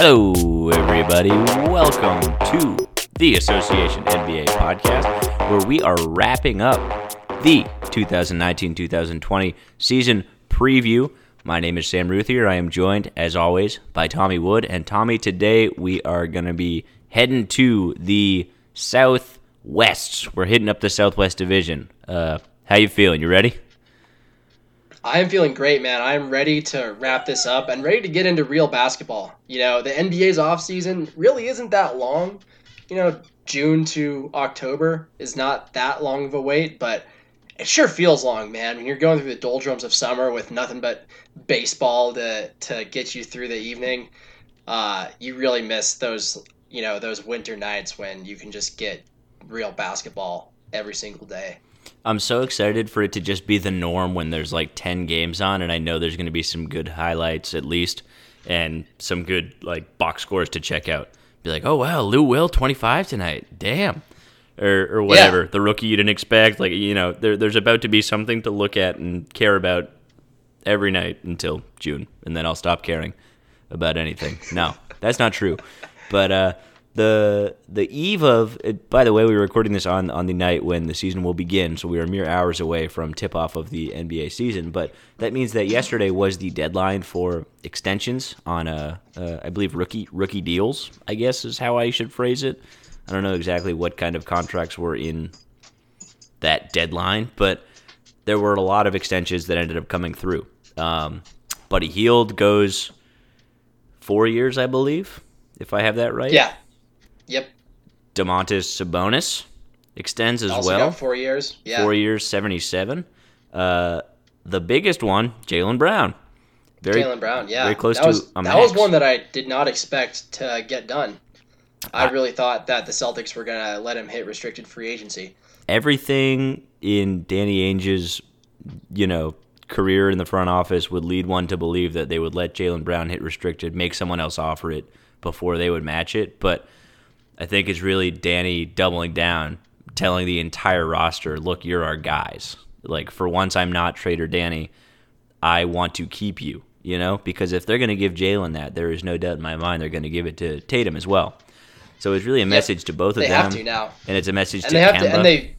Hello, everybody. Welcome to the Association NBA podcast, where we are wrapping up the 2019 2020 season preview. My name is Sam Routhier. I am joined, as always, by Tommy Wood. And Tommy, today we are going to be heading to the Southwest. We're hitting up the Southwest Division. Uh, how you feeling? You ready? I'm feeling great, man. I'm ready to wrap this up and ready to get into real basketball. You know, the NBA's off season really isn't that long. You know, June to October is not that long of a wait, but it sure feels long, man. When you're going through the doldrums of summer with nothing but baseball to to get you through the evening, uh, you really miss those you know those winter nights when you can just get real basketball every single day. I'm so excited for it to just be the norm when there's like 10 games on, and I know there's going to be some good highlights at least, and some good like box scores to check out. Be like, oh wow, Lou Will 25 tonight, damn, or or whatever. Yeah. The rookie you didn't expect, like you know, there, there's about to be something to look at and care about every night until June, and then I'll stop caring about anything. no, that's not true. But uh, the the eve of it, by the way we were recording this on on the night when the season will begin so we are mere hours away from tip off of the NBA season but that means that yesterday was the deadline for extensions on I believe rookie rookie deals I guess is how I should phrase it. I don't know exactly what kind of contracts were in that deadline but there were a lot of extensions that ended up coming through. Um, Buddy Hield goes four years I believe if I have that right. Yeah Yep. Domantas Sabonis extends as also well. four years. Yeah. Four years, seventy-seven. Uh, the biggest one, Jaylen Brown. Very Jaylen Brown, yeah, very close that to was, a That was one that I did not expect to get done. I uh, really thought that the Celtics were gonna let him hit restricted free agency. Everything in Danny Ainge's, you know, career in the front office would lead one to believe that they would let Jaylen Brown hit restricted, make someone else offer it before they would match it, but I think it's really Danny doubling down, telling the entire roster, look, you're our guys. Like, for once, I'm not Trader Danny. I want to keep you, you know? Because if they're going to give Jaylen that, there is no doubt in my mind they're going to give it to Tatum as well. So it's really a message yep. to both of they them. Have to now. And it's a message and to they have Kemba. To, and they,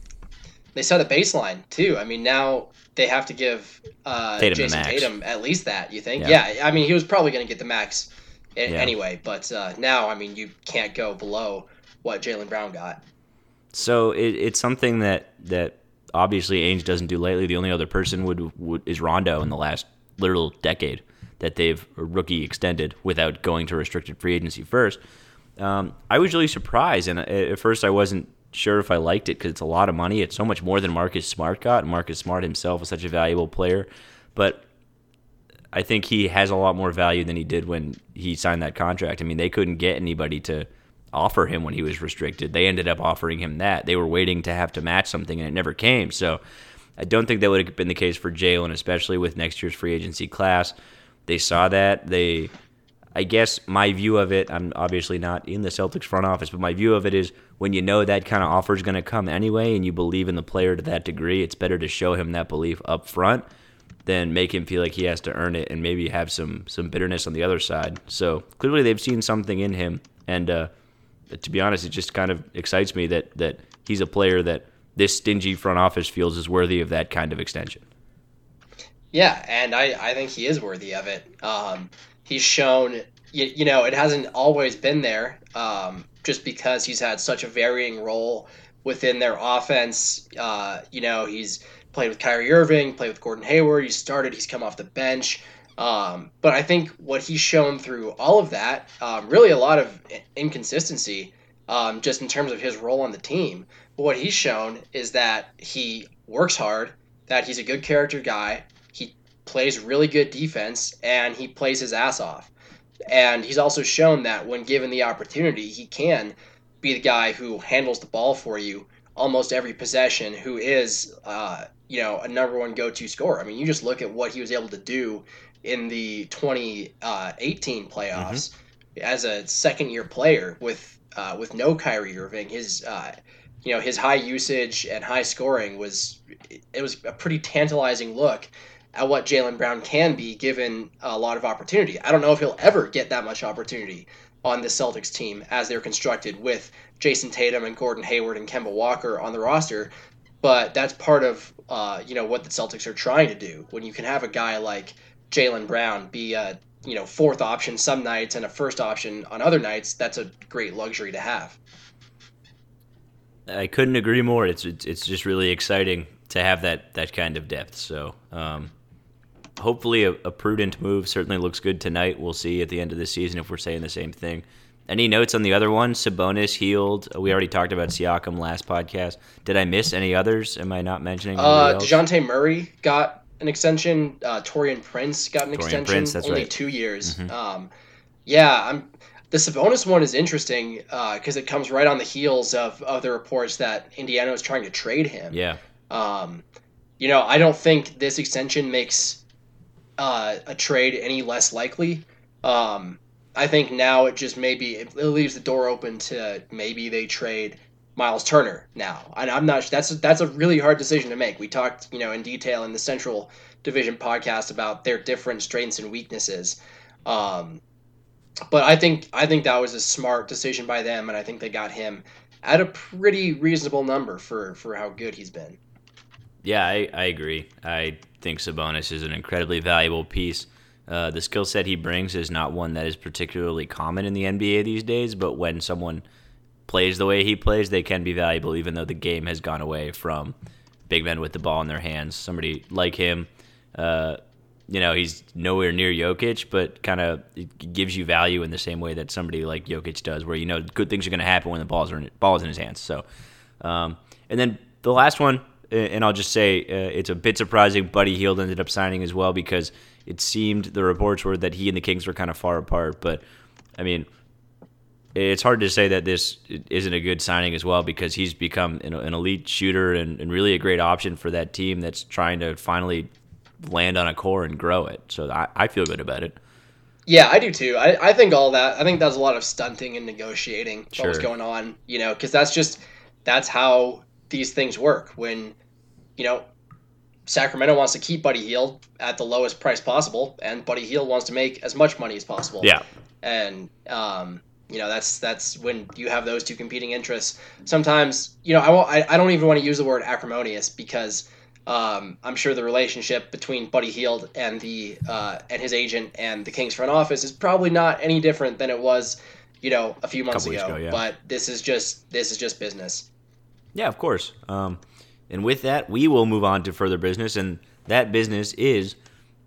they set a baseline, too. I mean, now they have to give uh, Tatum Jayson Tatum at least that, you think? Yeah. yeah I mean, he was probably going to get the max yeah. anyway. But uh, now, I mean, you can't go below what Jaylen Brown got. So it, it's something that that obviously Ainge doesn't do lately. The only other person would, would is Rondo in the last literal decade that they've rookie extended without going to restricted free agency first. Um, I was really surprised, and at first I wasn't sure if I liked it because it's a lot of money. It's so much more than Marcus Smart got. Marcus Smart himself is such a valuable player, but I think he has a lot more value than he did when he signed that contract. I mean, they couldn't get anybody to offer him when he was restricted. They ended up offering him that. They were waiting to have to match something, and it never came. So I don't think that would have been the case for Jaylen, especially with next year's free agency class. They saw that. They, I guess, my view of it. I'm obviously not in the Celtics front office, but my view of it is when you know that kind of offer is going to come anyway, and you believe in the player to that degree, it's better to show him that belief up front than make him feel like he has to earn it and maybe have some some bitterness on the other side. So clearly they've seen something in him, and uh, to be honest, it just kind of excites me that that he's a player that this stingy front office feels is worthy of that kind of extension. Yeah, and I, I think he is worthy of it. Um, he's shown, you, you know, it hasn't always been there um, just because he's had such a varying role within their offense. Uh, you know, he's played with Kyrie Irving, played with Gordon Hayward. He started, he's come off the bench. Um, but I think what he's shown through all of that, um, really a lot of inconsistency, um, just in terms of his role on the team. But what he's shown is that he works hard, that he's a good character guy, he plays really good defense, and he plays his ass off. And he's also shown that when given the opportunity, he can be the guy who handles the ball for you almost every possession, who is, uh, you know, a number one go-to scorer. I mean, you just look at what he was able to do in the 2018 uh, playoffs mm-hmm. as a second year player with uh, with no Kyrie Irving. His uh, you know his high usage and high scoring was it was a pretty tantalizing look at what Jaylen Brown can be given a lot of opportunity. I don't know if he'll ever get that much opportunity on the Celtics team as they're constructed with Jayson Tatum and Gordon Hayward and Kemba Walker on the roster. But that's part of uh, you know what the Celtics are trying to do. When you can have a guy like Jaylen Brown be a you know fourth option some nights and a first option on other nights, that's a great luxury to have. I couldn't agree more. It's it's, just really exciting to have that that kind of depth. So um, hopefully a, a, prudent move certainly looks good tonight. We'll see at the end of the season if we're saying the same thing. Any notes on the other one? Sabonis Hield. We already talked about Siakam last podcast. Did I miss any others? Am I not mentioning? Uh, Dejounte Murray got an extension. Uh, Taurean Prince got an Taurean extension. Prince, that's only right. two years. Mm-hmm. Um, yeah, I'm. The Sabonis one is interesting because uh, it comes right on the heels of, of the reports that Indiana was trying to trade him. Yeah. Um, you know, I don't think this extension makes uh, a trade any less likely. Um, I think now it just maybe it leaves the door open to maybe they trade Miles Turner now, and I'm not. That's that's a really hard decision to make. We talked, you know, in detail in the Central Division podcast about their different strengths and weaknesses. Um, but I think I think that was a smart decision by them, and I think they got him at a pretty reasonable number for for how good he's been. Yeah, I, I agree. I think Sabonis is an incredibly valuable piece. Uh, the skill set he brings is not one that is particularly common in the NBA these days, but when someone plays the way he plays, they can be valuable, even though the game has gone away from big men with the ball in their hands. Somebody like him, uh, you know, he's nowhere near Jokic, but kind of gives you value in the same way that somebody like Jokic does, where you know good things are going to happen when the ball's in, ball's in his hands. So, um, and then the last one, and I'll just say uh, it's a bit surprising. Buddy Hield ended up signing as well because it seemed the reports were that he and the Kings were kind of far apart. But I mean, it's hard to say that this isn't a good signing as well because he's become an, an elite shooter and, and, really a great option for that team that's trying to finally land on a core and grow it. So I, I feel good about it. Yeah, I do too. I, I think all that. I think that's a lot of stunting and negotiating sure. what was going on. You know, because that's just that's how these things work. When you know Sacramento wants to keep Buddy Hield at the lowest price possible, and Buddy Hield wants to make as much money as possible. Yeah, and um, you know that's that's when you have those two competing interests. Sometimes you know I won't, I, I don't even want to use the word acrimonious because um, I'm sure the relationship between Buddy Hield and the uh, and his agent and the Kings front office is probably not any different than it was you know a few months ago. ago yeah. But this is just this is just business. Yeah, of course. Um, and with that, we will move on to further business, and that business is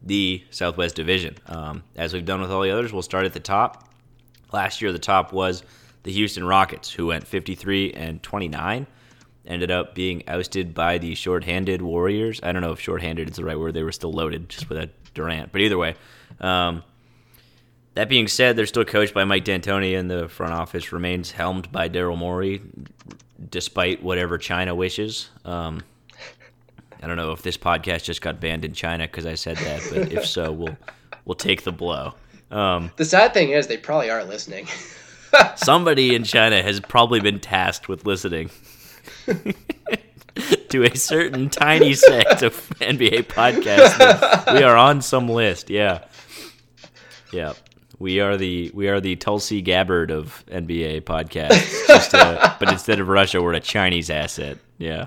the Southwest Division. Um, as we've done with all the others, we'll start at the top. Last year, the top was the Houston Rockets, who went 53 and 29. Ended up being ousted by the shorthanded Warriors. I don't know if shorthanded is the right word. They were still loaded just without Durant. But either way, um, that being said, they're still coached by Mike D'Antoni, and the front office remains helmed by Daryl Morey despite whatever China wishes. Um, I don't know if this podcast just got banned in China because I said that, but if so, we'll we'll take the blow. Um, the sad thing is, they probably are listening. somebody in China has probably been tasked with listening to a certain tiny sect of NBA podcasts. We are on some list. Yeah, yeah. We are the we are the Tulsi Gabbard of NBA podcasts. but instead of Russia, we're a Chinese asset. Yeah.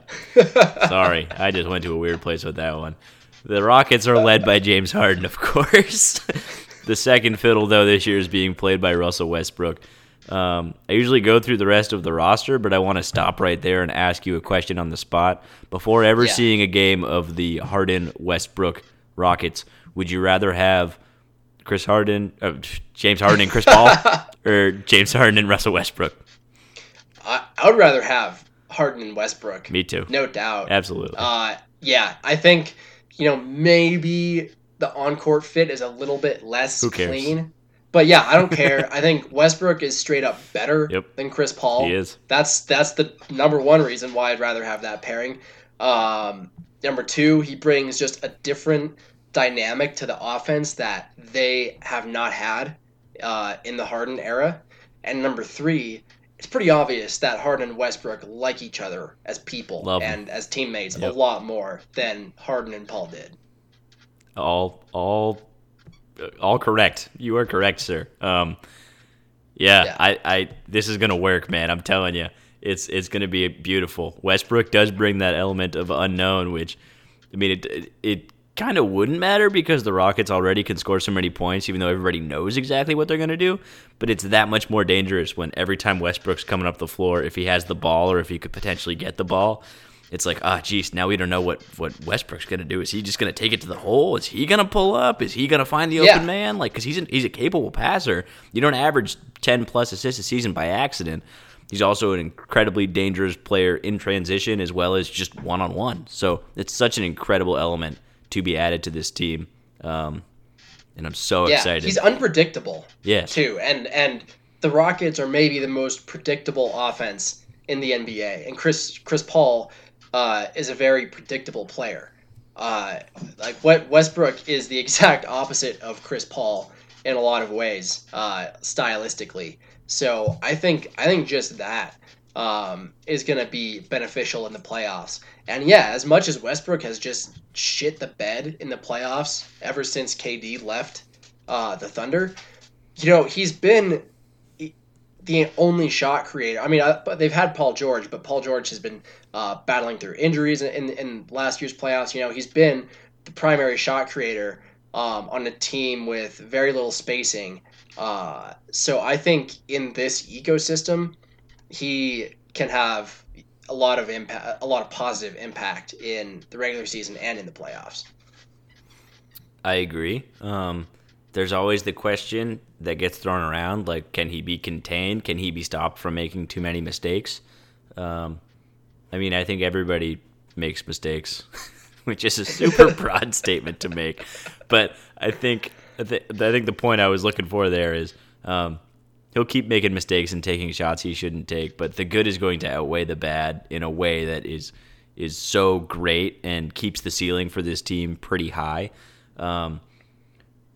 Sorry, I just went to a weird place with that one. The Rockets are led by James Harden, of course. the second fiddle, though, this year is being played by Russell Westbrook. Um, I usually go through the rest of the roster, but I want to stop right there and ask you a question on the spot. Before ever yeah. seeing a game of the Harden Westbrook Rockets, would you rather have Chris Harden, uh, James Harden and Chris Paul, or James Harden and Russell Westbrook? I, I, would rather have Harden and Westbrook. Me too. No doubt. Absolutely. Uh, yeah, I think you know maybe the on-court fit is a little bit less clean. But yeah, I don't care. I think Westbrook is straight up better yep. than Chris Paul. He is. That's that's the number one reason why I'd rather have that pairing. Um, number two, he brings just a different dynamic to the offense that they have not had uh, in the Harden era. And number three, it's pretty obvious that Harden and Westbrook like each other as people Love and as teammates yep. a lot more than Harden and Paul did. All, all, all correct. You are correct, sir. Um, Yeah, Yeah. I, I this is gonna work, man. I'm telling you, it's it's gonna be beautiful. Westbrook does bring that element of unknown, which I mean, it it, it kind of wouldn't matter because the Rockets already can score so many points, even though everybody knows exactly what they're gonna do. But it's that much more dangerous when every time Westbrook's coming up the floor, if he has the ball or if he could potentially get the ball. It's like, ah, geez, now we don't know what, what Westbrook's gonna do. Is he just gonna take it to the hole? Is he gonna pull up? Is he gonna find the open Yeah. man? Like, because he's an, he's a capable passer. You don't average ten plus assists a season by accident. He's also an incredibly dangerous player in transition as well as just one on one. So it's such an incredible element to be added to this team, um, and I'm so Yeah, excited. he's unpredictable. Yeah. too, and and the Rockets are maybe the most predictable offense in the NBA, and Chris Chris Paul uh, is a very predictable player. Uh, like what Westbrook is the exact opposite of Chris Paul in a lot of ways, uh, stylistically. So I think I think just that um, is going to be beneficial in the playoffs. And yeah, as much as Westbrook has just shit the bed in the playoffs ever since KD left uh, the Thunder, you know he's been the only shot creator. I mean, I, they've had Paul George, but Paul George has been uh, battling through injuries in, in last year's playoffs. You know, he's been the primary shot creator um, on a team with very little spacing. Uh, so I think in this ecosystem, he can have a lot of impact, a lot of positive impact in the regular season and in the playoffs. I agree. Um, there's always the question that gets thrown around, like, can he be contained? Can he be stopped from making too many mistakes? Um, I mean, I think everybody makes mistakes, which is a super broad statement to make. But I think I, th- I think the point I was looking for there is um, he'll keep making mistakes and taking shots he shouldn't take, but the good is going to outweigh the bad in a way that is is so great and keeps the ceiling for this team pretty high. Um,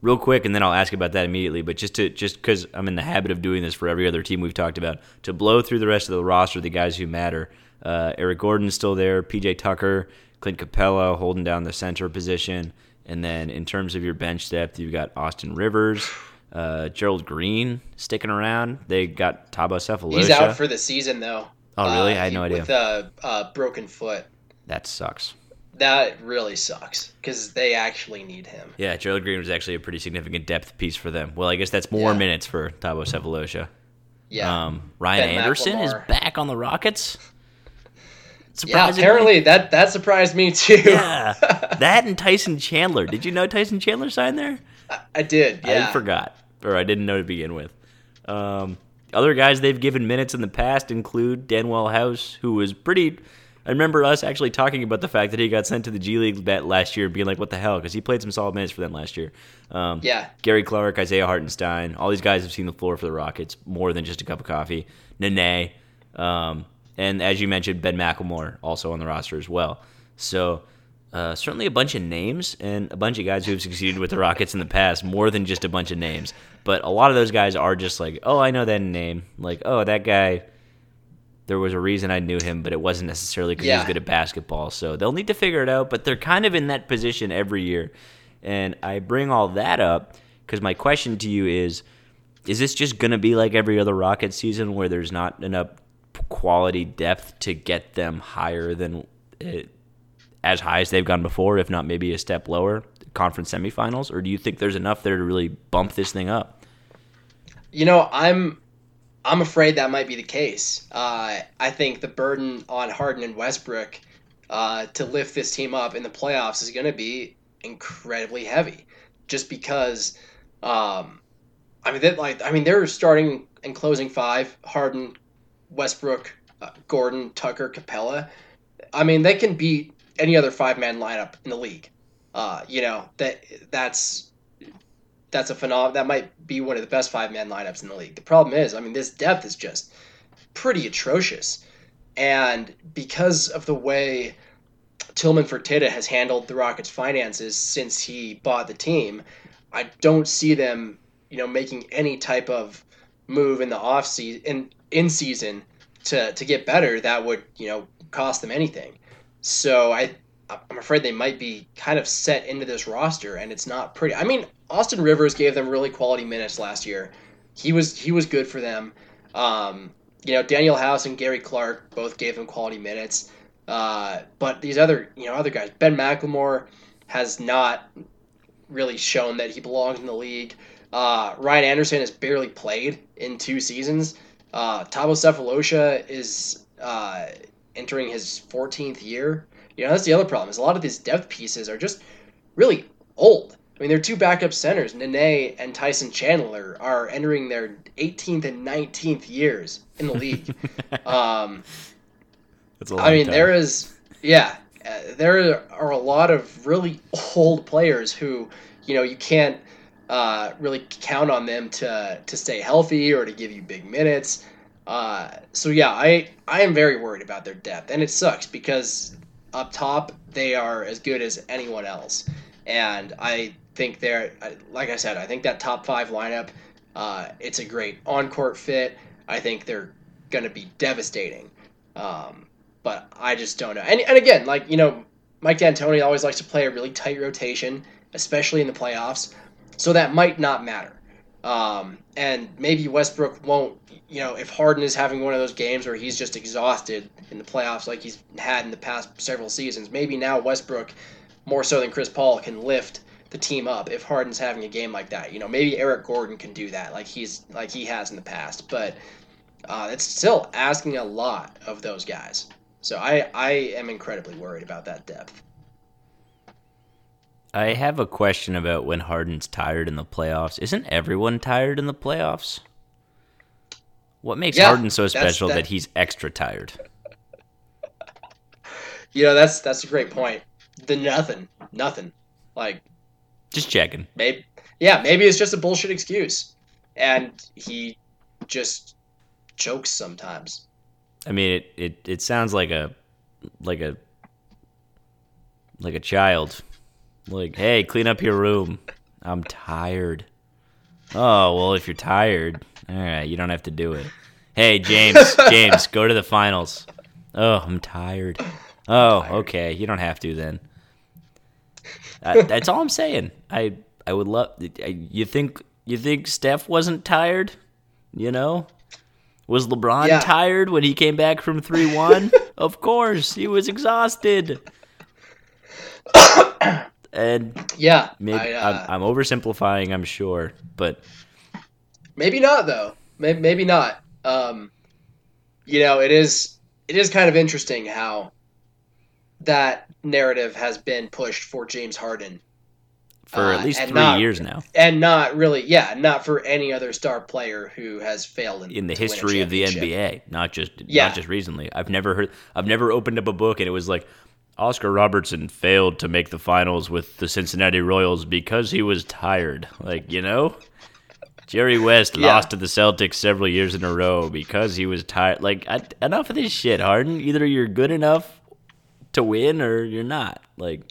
real quick, and then I'll ask about that immediately. But just to just because I'm in the habit of doing this for every other team we've talked about, to blow through the rest of the roster, the guys who matter. Uh, Eric Gordon's still there. PJ Tucker, Clint Capela holding down the center position, and then in terms of your bench depth, you've got Austin Rivers, uh, Gerald Green sticking around. They got Thabo Sefolosha. He's out for the season though. Oh, really? Uh, I had no he- idea. With a uh, broken foot. that sucks. That really sucks because they actually need him. Yeah, Gerald Green was actually a pretty significant depth piece for them. Well, I guess that's more Yeah. minutes for Thabo Sefolosha. Yeah. Um, Ryan Ben Anderson is back on the Rockets. yeah, apparently that that surprised me too. Yeah, that and Tyson Chandler. Did you know Tyson Chandler signed there? I did. Yeah. I forgot, or I didn't know to begin with. Um, other guys they've given minutes in the past include Danuel House, who was pretty. I remember us actually talking about the fact that he got sent to the G League bet last year, being like, "What the hell?" Because he played some solid minutes for them last year. Um, Yeah. Gary Clark, Isaiah Hartenstein, all these guys have seen the floor for the Rockets more than just a cup of coffee. Nene, um, and as you mentioned, Ben McLemore also on the roster as well. So uh, certainly a bunch of names and a bunch of guys who have succeeded with the Rockets in the past, more than just a bunch of names. But a lot of those guys are just like, oh, I know that name. Like, oh, that guy. There was a reason I knew him, but it wasn't necessarily because he was good at basketball. So they'll need to figure it out. But they're kind of in that position every year. And I bring all that up because my question to you is is this just going to be like every other Rocket season where there's not enough quality depth to get them higher than it, as high as they've gone before, if not maybe a step lower, conference semifinals? Or do you think there's enough there to really bump this thing up? You know, I'm I'm afraid that might be the case. Uh, I think the burden on Harden and Westbrook uh, to lift this team up in the playoffs is going to be incredibly heavy, just because. Um, I mean, they, like I mean, they're starting and closing five: Harden, Westbrook, uh, Gordon, Tucker, Capela. I mean, they can beat any other five man lineup in the league. Uh, you know that that's that's a phenom- that might be one of the best five man lineups in the league. The problem is, I mean, this depth is just pretty atrocious, and because of the way Tillman Fertitta has handled the Rockets' finances since he bought the team, I don't see them, you know, making any type of move in the off season in in season to to get better that would you know cost them anything. So I I'm afraid they might be kind of set into this roster, and it's not pretty. I mean, Austin Rivers gave them really quality minutes last year. he was he was good for them. Um, you know, Danuel House and Gary Clark both gave them quality minutes. Uh, but these other, you know, other guys, Ben McLemore has not really shown that he belongs in the league. Uh, Ryan Anderson has barely played in two seasons. Uh, Thabo Sefolosha is uh, entering his 14th year. You know, that's the other problem. Is a lot of these depth pieces are just really old. I mean, their two backup centers, Nene and Tyson Chandler, are entering their 18th and 19th years in the league. um, That's a I mean, there is, yeah, uh, there are a lot of really old players who, you know, you can't uh, really count on them to to stay healthy or to give you big minutes. Uh, so yeah, I I am very worried about their depth, and it sucks because up top they are as good as anyone else, and I think they're like I said, I think that top five lineup, uh, it's a great on court fit. I think they're going to be devastating, um, but I just don't know. And and again, like you know, Mike D'Antoni always likes to play a really tight rotation, especially in the playoffs. So that might not matter. Um, and maybe Westbrook won't, you know, if Harden is having one of those games where he's just exhausted in the playoffs like he's had in the past several seasons, maybe now Westbrook, more so than Chris Paul, can lift the team up if Harden's having a game like that. You know, maybe Eric Gordon can do that like he's like he has in the past, but uh, it's still asking a lot of those guys. So I I am incredibly worried about that depth. I have a question about when Harden's tired in the playoffs. Isn't everyone tired in the playoffs? What makes yeah, Harden so special that. that he's extra tired? You know, that's that's a great point. The nothing, nothing. Like, just checking. Maybe, yeah, maybe it's just a bullshit excuse, and he just chokes sometimes. I mean, it, it, it sounds like a like a like a child like, hey, clean up your room. I'm tired. Oh, well, if you're tired, all right, you don't have to do it. Hey, James, James, go to the finals. Oh, I'm tired. Oh, okay, you don't have to then. Uh, that's all I'm saying. I I would love. I, you think you think Steph wasn't tired? You know, was LeBron yeah. tired when he came back from three one? of course, he was exhausted. And yeah, maybe I, uh, I'm, I'm, oversimplifying, I'm sure, but maybe not though. Maybe, maybe not. Um, you know, it is it is kind of interesting how that narrative has been pushed for James Harden for at uh, least three not, years now, and not really, yeah, not for any other star player who has failed in, in the history of the NBA, not just yeah. not just recently. I've never heard, I've never opened up a book and it was like Oscar Robertson failed to make the finals with the Cincinnati Royals because he was tired. Like, you know? Jerry West yeah. lost to the Celtics several years in a row because he was tired. Like, I, enough of this shit, Harden. Either you're good enough to win or you're not. Like,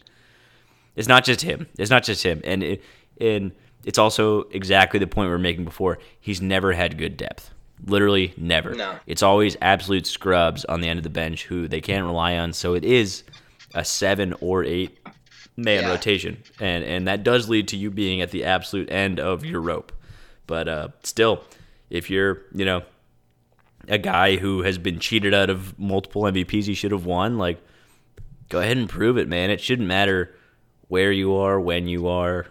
it's not just him. It's not just him. And it, and it's also exactly the point we were making before. He's never had good depth. Literally never. No. It's always absolute scrubs on the end of the bench who they can't rely on. So it is – a seven or eight man yeah. rotation, and and that does lead to you being at the absolute end of your rope. But uh, still, if you're you know a guy who has been cheated out of multiple MVPs he should have won, like go ahead and prove it, man. It shouldn't matter where you are, when you are.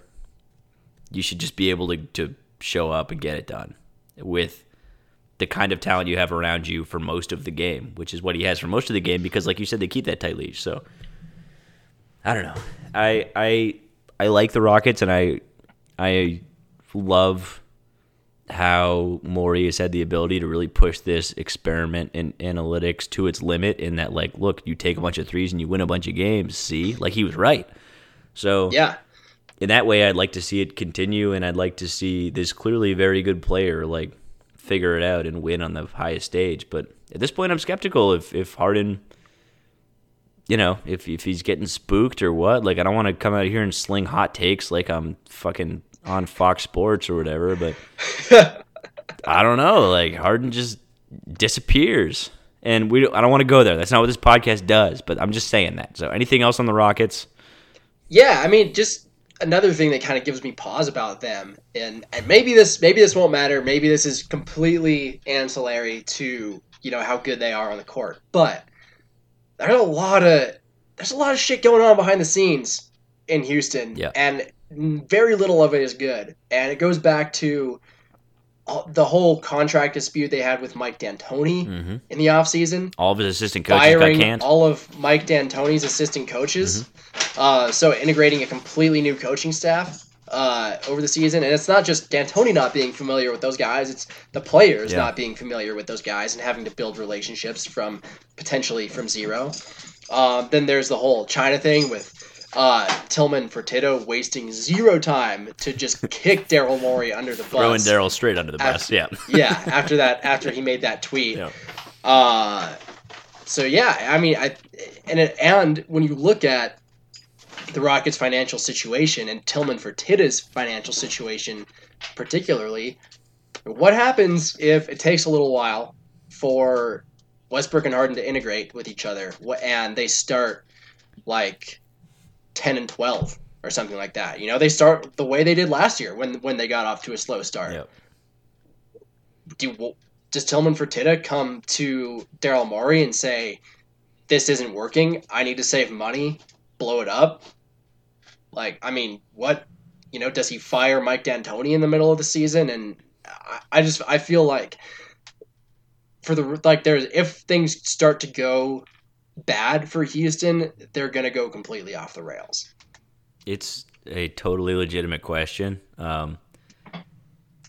You should just be able to, to show up and get it done with the kind of talent you have around you for most of the game, which is what he has for most of the game because, like you said, they keep that tight leash. So I don't know. I I I like the Rockets, and I I love how Morey has had the ability to really push this experiment in analytics to its limit. In that, like, look, you take a bunch of threes and you win a bunch of games. See, like he was right. So yeah, in that way, I'd like to see it continue, and I'd like to see this clearly very good player like figure it out and win on the highest stage. But at this point, I'm skeptical if if Harden you know, if if he's getting spooked or what. Like I don't want to come out here and sling hot takes like I'm fucking on Fox Sports or whatever, but I don't know. Like Harden just disappears. And we I don't want to go there. That's not what this podcast does, but I'm just saying that. So anything else on the Rockets? Yeah, I mean just another thing that kind of gives me pause about them, and and maybe this maybe this won't matter. Maybe this is completely ancillary to you know how good they are on the court, but there's a lot of there's a lot of shit going on behind the scenes in Houston, Yeah. and very little of it is good. And it goes back to the whole contract dispute they had with Mike D'Antoni hmm in the offseason All of his assistant coaches got canned. all of Mike D'Antoni's assistant coaches. Mm-hmm. Uh, so integrating a completely new coaching staff uh, over the season, and it's not just D'Antoni not being familiar with those guys; it's the players Yeah. not being familiar with those guys and having to build relationships from potentially from zero. Um, then there's the whole China thing with. Uh, Tillman Fertitta wasting zero time to just kick Daryl Morey under the bus. Throwing Daryl straight under the bus. After- Yeah. yeah, after that, after he made that tweet. Yeah. Uh, so yeah, I mean, I and it, and when you look at the Rockets' financial situation and Tillman Fertitta's financial situation, particularly, what happens if it takes a little while for Westbrook and Harden to integrate with each other, and they start like ten and twelve or something like that? You know, they start the way they did last year when when they got off to a slow start Yep. do does Tillman Fertitta come to Daryl Morey and say, "This isn't working. I need to save money. Blow it up." Like, I mean, what? You know, does he fire Mike D'Antoni in the middle of the season? And I, I just I feel like for the like there's if things start to go bad for Houston, they're gonna go completely off the rails. It's a totally legitimate question. Um,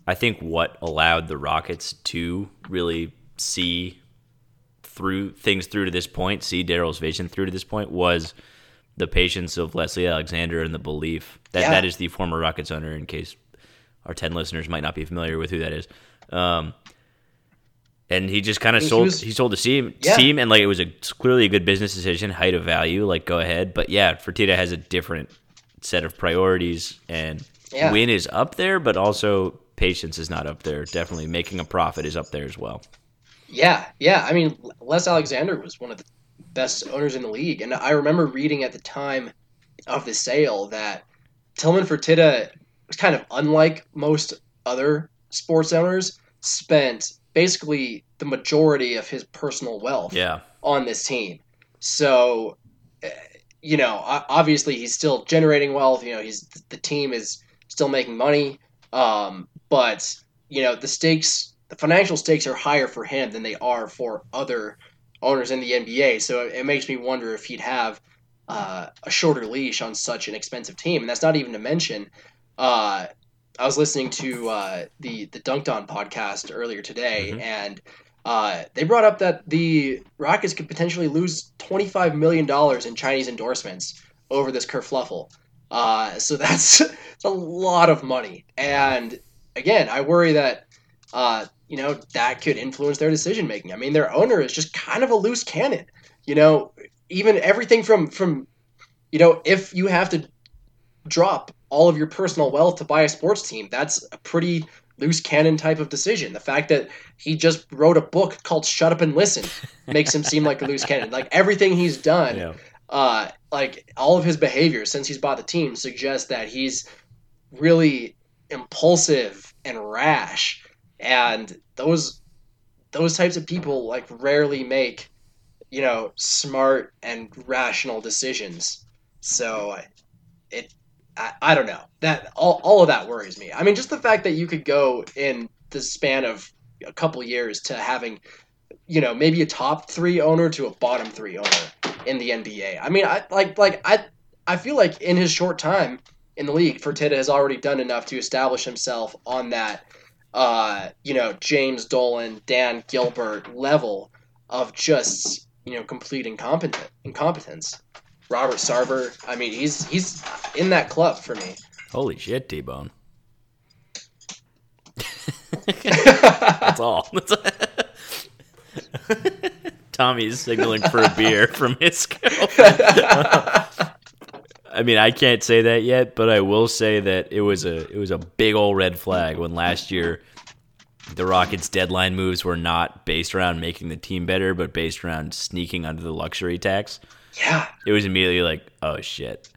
I think what allowed the Rockets to really see through things through to this point, see Daryl's vision through to this point, was the patience of Leslie Alexander and the belief that Yeah. that is the former Rockets owner. In case our ten listeners might not be familiar with who that is. Um, and he just kind of sold. was- he sold the team, Yeah. team, and like it was a clearly a good business decision, height of value. Like go ahead, but yeah, Fertitta has a different set of priorities, and Yeah. win is up there, but also patience is not up there. Definitely making a profit is up there as well. Yeah, yeah. I mean, Les Alexander was one of the best owners in the league, and I remember reading at the time of the sale that Tillman Fertitta was kind of unlike most other sports owners. Spent basically the majority of his personal wealth Yeah, on this team. So, eh, you know, obviously he's still generating wealth. You know, he's the team is still making money. Um, but you know, the stakes, the financial stakes are higher for him than they are for other owners in the NBA. So it, it makes me wonder if he'd have uh, a shorter leash on such an expensive team. And that's not even to mention. Uh, I was listening to uh, the the Dunked On podcast earlier today, Mhm. and uh, they brought up that the Rockets could potentially lose twenty five million dollars in Chinese endorsements over this kerfluffle. Uh, so that's, that's a lot of money, and again, I worry that uh, you know that could influence their decision making. I mean, their owner is just kind of a loose cannon. You know, even everything from from you know if you have to drop all of your personal wealth to buy a sports team, that's a pretty loose cannon type of decision. The fact that he just wrote a book called Shut Up and Listen makes him seem like a loose cannon. Like everything he's done, yeah. uh, like all of his behavior since he's bought the team suggests that he's really impulsive and rash. And those those types of people like rarely make, you know, smart and rational decisions. So it I, I don't know. That all, all of that worries me. I mean, just the fact that you could go in the span of a couple years to having, you know, maybe a top three owner to a bottom three owner in the NBA. I mean, I like like I I feel like in his short time in the league, Fertitta has already done enough to establish himself on that, uh, you know, James Dolan, Dan Gilbert level of just you know complete incompetent incompetence. Robert Sarver, I mean, he's he's in that club for me. Holy shit, T Bone. That's all. Tommy's signaling for a beer from his girlfriend. I mean, I can't say that yet, but I will say that it was a it was a big old red flag when last year the Rockets' deadline moves were not based around making the team better, but based around sneaking under the luxury tax. yeah, It was immediately like, oh shit,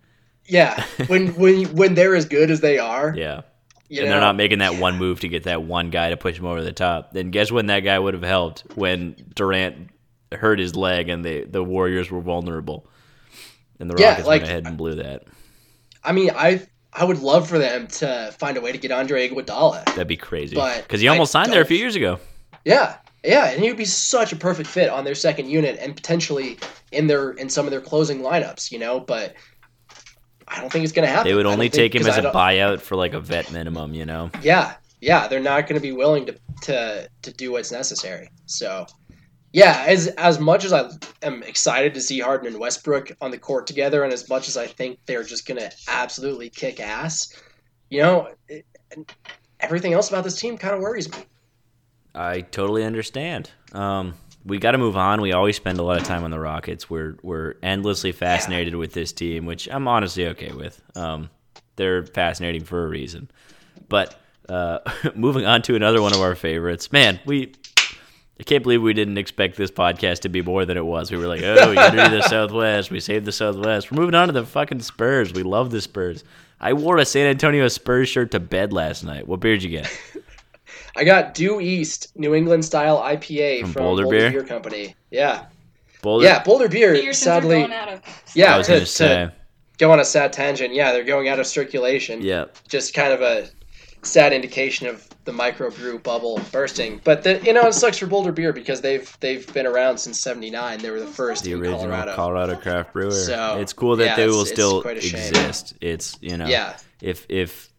yeah, when when when they're as good as they are, Yeah. you and know, they're not making that one move to get that one guy to push him over the top. Then guess when that guy would have helped? When Durant hurt his leg and the the Warriors were vulnerable, and the Yeah, Rockets like- went ahead and blew that. I mean, I I would love for them to find a way to get Andre Iguodala. That'd be crazy because he I almost signed there a few years ago. Yeah, yeah, and he would be such a perfect fit on their second unit and potentially in their in some of their closing lineups, you know. But I don't think it's going to happen. They would I only think- take him as a buyout for like a vet minimum, you know. Yeah, yeah, they're not going to be willing to to to do what's necessary. So, yeah, as as much as I am excited to see Harden and Westbrook on the court together, and as much as I think they're just going to absolutely kick ass, you know, it, everything else about this team kind of worries me. I totally understand. Um, we got to move on. We always spend a lot of time on the Rockets. We're we're endlessly fascinated with this team, which I'm honestly okay with. Um, they're fascinating for a reason. But uh, moving on to another one of our favorites, man, we. I can't believe we didn't expect this podcast to be more than it was. We were like, oh, we got to do the Southwest. We saved the Southwest. We're moving on to the fucking Spurs. We love the Spurs. I wore a San Antonio Spurs shirt to bed last night. What beer did you get? I got Due East New England style IPA From from, Boulder Boulder, Beer? Beer Company. Yeah, Boulder? yeah, Boulder Beer. Pearsons are sadly, going out of. yeah. I was to, going to to go on a sad tangent. Yeah, they're going out of circulation. Yeah. just kind of a sad indication of the microbrew bubble bursting. But the, you know, it sucks for Boulder Beer because they've they've been around since '79. They were the first the in original Colorado. Colorado. craft brewer. So, it's cool that yeah, they will still quite a shame. exist. It's you know, Yeah, if if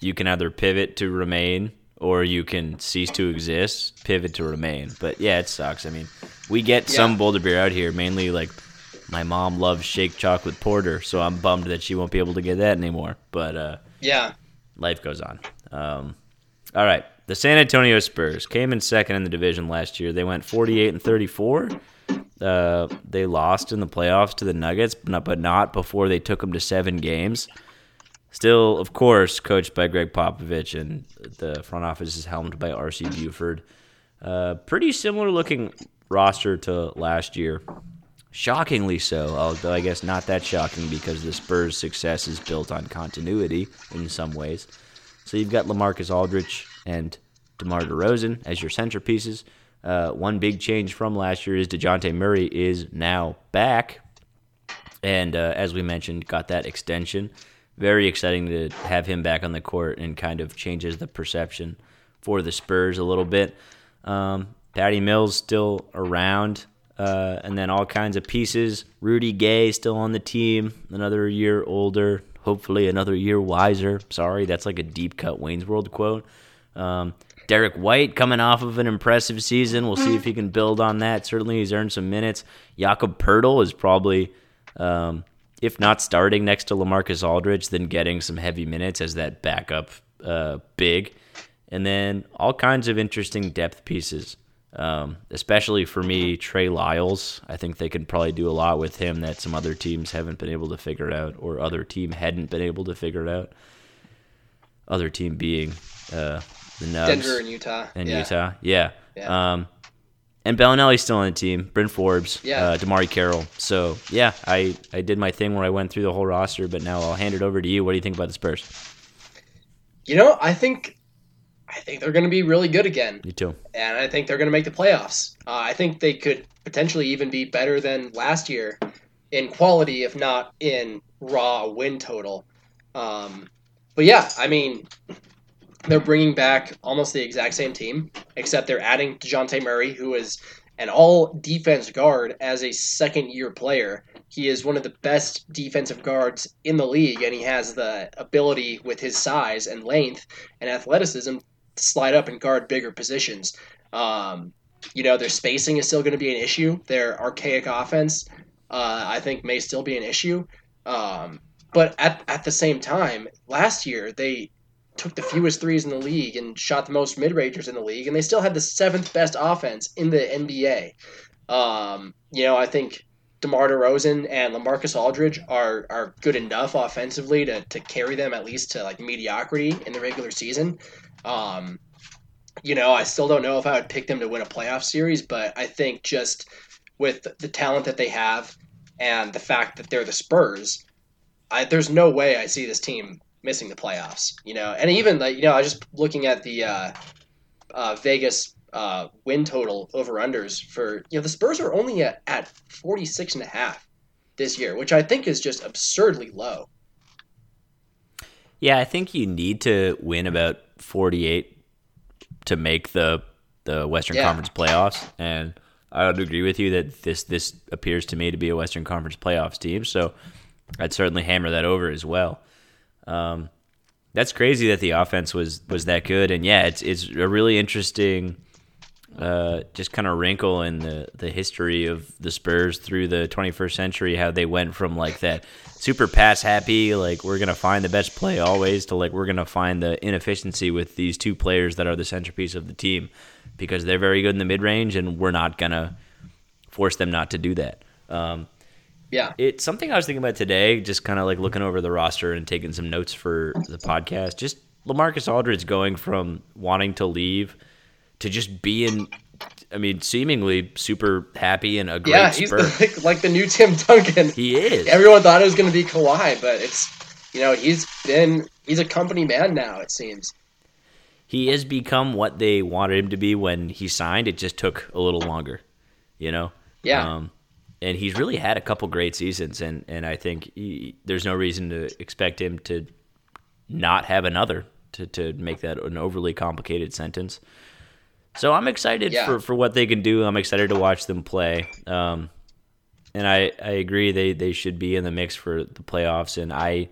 you can either pivot to remain or you can cease to exist, pivot to remain. But yeah, it sucks. I mean, we get some Boulder beer out here, mainly like my mom loves shake chocolate porter, so I'm bummed that she won't be able to get that anymore. But uh, yeah, life goes on. Um, all right, the San Antonio Spurs came in second in the division last year. They went 48 and 34. Uh, they lost in the playoffs to the Nuggets, but not, before they took them to seven games. Still, of course, coached by Gregg Popovich, and the front office is helmed by R.C. Buford. Uh, pretty similar looking roster to last year. Shockingly so, although I guess not that shocking because the Spurs' success is built on continuity in some ways. So you've got LaMarcus Aldridge and DeMar DeRozan as your centerpieces. Uh, one big change from last year is Dejounte Murray is now back. And uh, as we mentioned, got that extension. Very exciting to have him back on the court and kind of changes the perception for the Spurs a little bit. Um, Patty Mills still around, uh, and then all kinds of pieces. Rudy Gay still on the team, another year older, hopefully another year wiser. Sorry, that's like a deep cut Wayne's World quote. Um, Derrick White coming off of an impressive season. We'll see if he can build on that. Certainly, he's earned some minutes. Jakob Poeltl is probably, um, if not starting next to LaMarcus Aldridge, then getting some heavy minutes as that backup uh, big. And then all kinds of interesting depth pieces, um, especially for me, Trey Lyles. I think they could probably do a lot with him that some other teams haven't been able to figure out, or other team hadn't been able to figure it out. Other team being uh, the Nugs Denver and Utah. and yeah. Utah. Yeah. Yeah. Um, and Belinelli's still on the team. Bryn Forbes. Yeah. Uh, DeMarre Carroll. So yeah, I I did my thing where I went through the whole roster, but now I'll hand it over to you. What do you think about the Spurs? You know, I think I think they're going to be really good again. You too. and I think they're going to make the playoffs. Uh, I think they could potentially even be better than last year in quality, if not in raw win total. Um, but yeah, I mean, they're bringing back almost the exact same team, except they're adding Dejounte Murray, who is an all defense guard as a second year player. He is one of the best defensive guards in the league, and he has the ability with his size and length and athleticism slide up and guard bigger positions. Um, you know, their spacing is still going to be an issue. Their archaic offense, uh, I think, may still be an issue. Um, but at, at the same time, last year they took the fewest threes in the league and shot the most mid rangers in the league, and they still had the seventh best offense in the NBA. Um, you know, I think DeMar DeRozan and LaMarcus Aldridge are are good enough offensively to, to carry them at least to like mediocrity in the regular season. Um, you know, I still don't know if I would pick them to win a playoff series, but I think just with the talent that they have and the fact that they're the Spurs, I, there's no way I see this team missing the playoffs. You know, and even like you know, I was just looking at the uh, uh, Vegas uh, win total over unders for you know the Spurs are only at, at 46 and a half this year, which I think is just absurdly low. Yeah, I think you need to win about 48 to make the the Western yeah. Conference playoffs and I would agree with you that this this appears to me to be a Western Conference playoffs team, so I'd certainly hammer that over as well. Um, that's crazy that the offense was was that good, and yeah, it's it's a really interesting uh, just kind of wrinkle in the, the history of the Spurs through the 21st century, how they went from like that super pass happy, like we're going to find the best play always, to like we're going to find the inefficiency with these two players that are the centerpiece of the team because they're very good in the mid range and we're not going to force them not to do that. Um, yeah. It's something I was thinking about today, just kind of like looking over the roster and taking some notes for the podcast. Just LaMarcus Aldridge going from wanting to leave – to just be in I mean, seemingly super happy and a great yeah, he's the, like the new Tim Duncan. He is. Everyone thought it was going to be Kawhi, but it's you know he's been he's a company man now. It seems he has become what they wanted him to be when he signed. It just took a little longer, you know. Yeah. Um, and he's really had a couple great seasons, and and I think he, there's no reason to expect him to not have another. To to make that an overly complicated sentence. So I'm excited yeah. for, for what they can do. I'm excited to watch them play. Um, and I, I agree they, they should be in the mix for the playoffs. And I,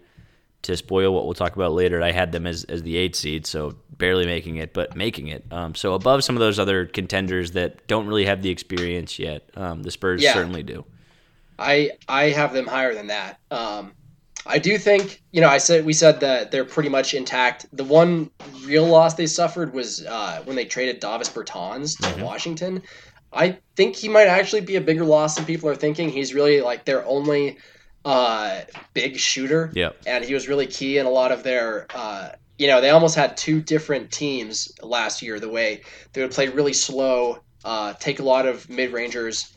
to spoil what we'll talk about later, I had them as, as the eight seed, so barely making it, but making it. Um, so above some of those other contenders that don't really have the experience yet. Um, the Spurs yeah. certainly do. I I have them higher than that. Um, I do think, you know, I said we said that they're pretty much intact. The one real loss they suffered was uh, when they traded Davis Bertans to mm-hmm. Washington. I think he might actually be a bigger loss than people are thinking. He's really like their only uh, big shooter. Yeah. And he was really key in a lot of their uh, you know, they almost had two different teams last year, the way they would play really slow, uh, take a lot of mid rangers,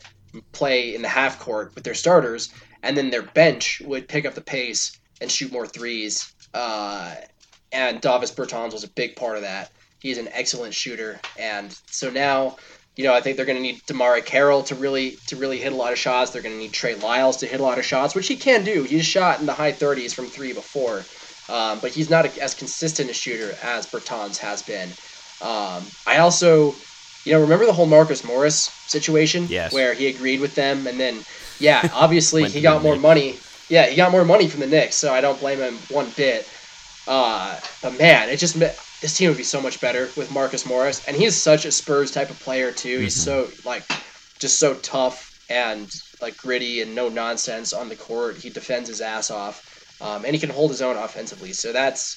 play in the half court with their starters, and then their bench would pick up the pace and shoot more threes. Uh, and Davis Bertans was a big part of that. He's an excellent shooter, and so now, you know, I think they're going to need DeMarre Carroll to really to really hit a lot of shots. They're going to need Trey Lyles to hit a lot of shots, which he can do. He's shot in the high 30s from three before, um, but he's not as consistent a shooter as Bertans has been. Um, I also, you know, remember the whole Marcus Morris situation, yes. where he agreed with them, and then yeah, obviously he got more Knicks. money. Yeah, he got more money from the Knicks, so I don't blame him one bit. Uh, but man, it just this team would be so much better with Marcus Morris, and he's such a Spurs type of player too. Mm-hmm. He's so like just so tough and like gritty and no nonsense on the court. He defends his ass off, um, and he can hold his own offensively. So that's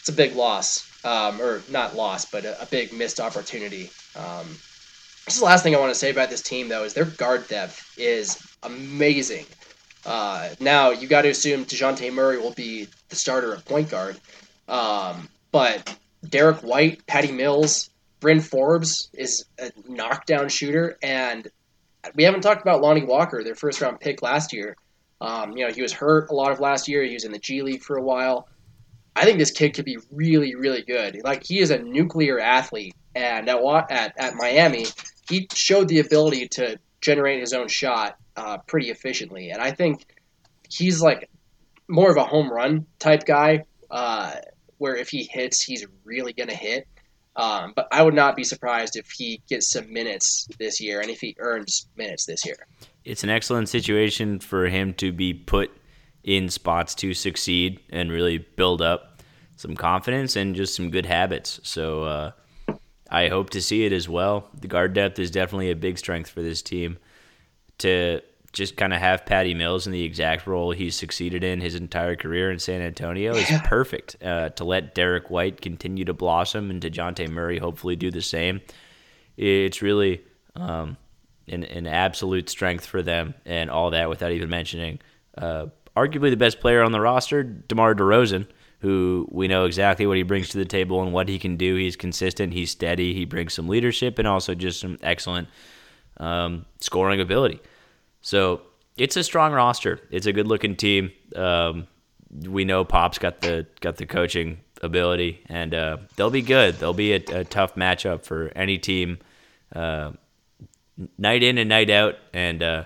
it's a big loss, um, or not loss, but a, a big missed opportunity. Um, this is the last thing I want to say about this team, though, is their guard depth is amazing. Uh, now you got to assume Dejounte Murray will be the starter at point guard, um, but Derrick White, Patty Mills, Bryn Forbes is a knockdown shooter, and we haven't talked about Lonnie Walker, their first round pick last year. Um, you know, he was hurt a lot of last year. He was in the G League for a while. I think this kid could be really, really good. Like he is a nuclear athlete, and at at, at Miami, he showed the ability to generate his own shot uh, pretty efficiently. And I think he's like more of a home run type guy, uh, where if he hits, he's really to hit. Um, but I would not be surprised if he gets some minutes this year and if he earns minutes this year. It's an excellent situation for him to be put in spots to succeed and really build up some confidence and just some good habits. So, uh, I hope to see it as well. The guard depth is definitely a big strength for this team. To just kind of have Patty Mills in the exact role he's succeeded in his entire career in San Antonio is perfect. Uh, to let Derrick White continue to blossom and Dejounte Murray hopefully do the same, it's really um, an, an absolute strength for them and all that without even mentioning uh, arguably the best player on the roster, DeMar DeRozan who we know exactly what he brings to the table and what he can do. He's consistent, he's steady, he brings some leadership and also just some excellent um, scoring ability. So it's a strong roster. It's a good looking team. Um, we know Pop's got the got the coaching ability, and uh, they'll be good. They'll be a, a tough matchup for any team, uh, night in and night out. And uh,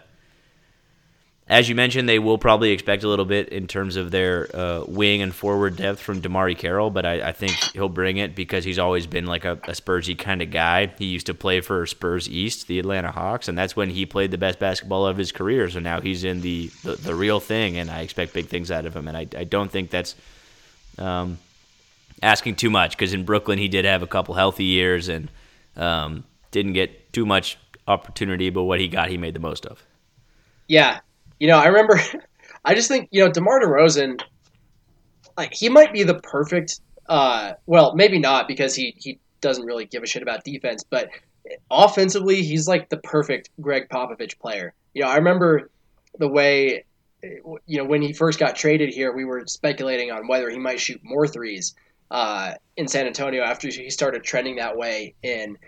as you mentioned, they will probably expect a little bit in terms of their uh, wing and forward depth from DeMarre Carroll, but I, I, think he'll bring it because he's always been like a, a Spursy kind of guy. He used to play for Spurs East, the Atlanta Hawks, and that's when he played the best basketball of his career. So now he's in the, the, the real thing, and I expect big things out of him. And I, I don't think that's um, asking too much because in Brooklyn he did have a couple healthy years and um, didn't get too much opportunity, but what he got, he made the most of. Yeah, you know, I remember. I just think you know DeMar DeRozan, like he might be the perfect. Uh, well, maybe not because he he doesn't really give a shit about defense, but offensively, he's like the perfect Gregg Popovich player. You know, I remember the way you know when he first got traded here, we were speculating on whether he might shoot more threes uh, in San Antonio after he started trending that way in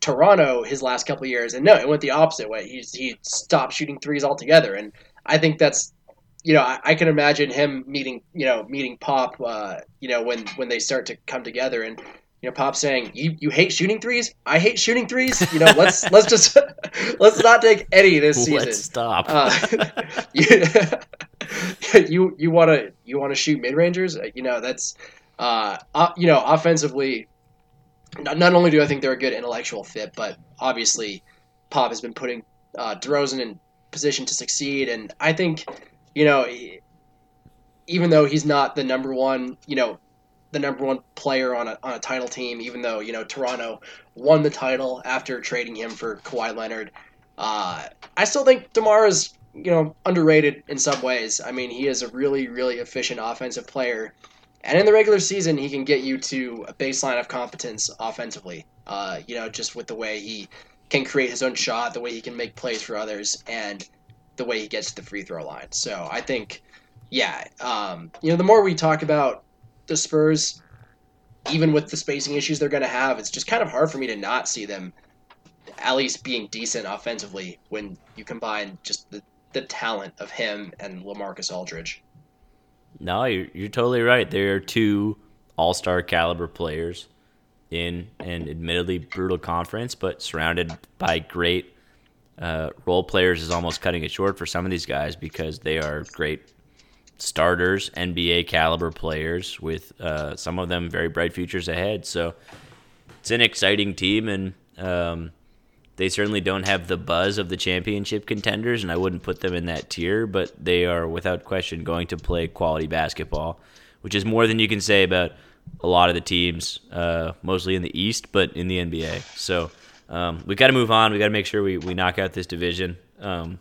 Toronto his last couple years, and no, it went the opposite way. He he stopped shooting threes altogether, and I think that's you know I, I can imagine him meeting you know meeting Pop uh, you know when when they start to come together and you know Pop saying you you hate shooting threes? I hate shooting threes? You know let's let's just let's not take any this season. let's stop. Uh, you you you want to you want to shoot mid rangers you know that's uh, uh, you know offensively not, not only do I think they're a good intellectual fit but obviously Pop has been putting uh, DeRozan in position to succeed. And I think, you know, even though he's not the number one, you know, the number one player on a, on a title team, even though, you know, Toronto won the title after trading him for Kawhi Leonard, uh, I still think DeMar is, you know, underrated in some ways. I mean, he is a really, really efficient offensive player. And in the regular season, he can get you to a baseline of competence offensively. Uh, you know, just with the way he can create his own shot, the way he can make plays for others, and the way he gets to the free throw line. So I think, yeah, um, you know, the more we talk about the Spurs, even with the spacing issues they're going to have, it's just kind of hard for me to not see them at least being decent offensively when you combine just the, the talent of him and LaMarcus Aldridge. No, you're, you're totally right. There are two all star caliber players in an admittedly brutal conference, but surrounded by great uh, role players is almost cutting it short for some of these guys because they are great starters, NBA caliber players with uh, some of them very bright futures ahead. So it's an exciting team, and um, they certainly don't have the buzz of the championship contenders, and I wouldn't put them in that tier, but they are without question going to play quality basketball, which is more than you can say about a lot of the teams, uh, mostly in the East, but in the NBA. So um, we got to move on. We've got to make sure we, we knock out this division um,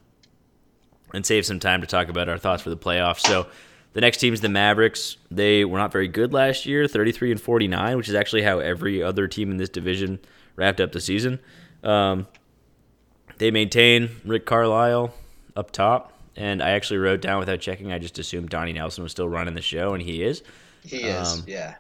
and save some time to talk about our thoughts for the playoffs. So the next team is the Mavericks. They were not very good last year, 33 and 49, which is actually how every other team in this division wrapped up the season. Um, they maintain Rick Carlisle up top, and I actually wrote down without checking. I just assumed Donnie Nelson was still running the show, and he is. He is, um, yeah.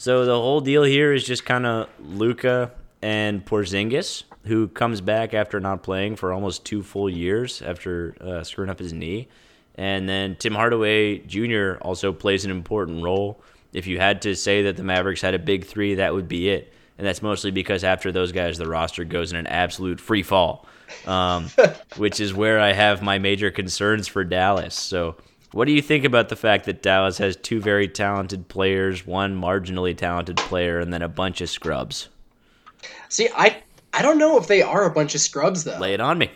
So the whole deal here is just kind of Luka and Porzingis, who comes back after not playing for almost two full years after uh, screwing up his knee. And then Tim Hardaway Jr. also plays an important role. If you had to say that the Mavericks had a big three, that would be it. And that's mostly because after those guys, the roster goes in an absolute free fall, um, which is where I have my major concerns for Dallas. So what do you think about the fact that Dallas has two very talented players, one marginally talented player, and then a bunch of scrubs? See, I I don't know if they are a bunch of scrubs though. Lay it on me.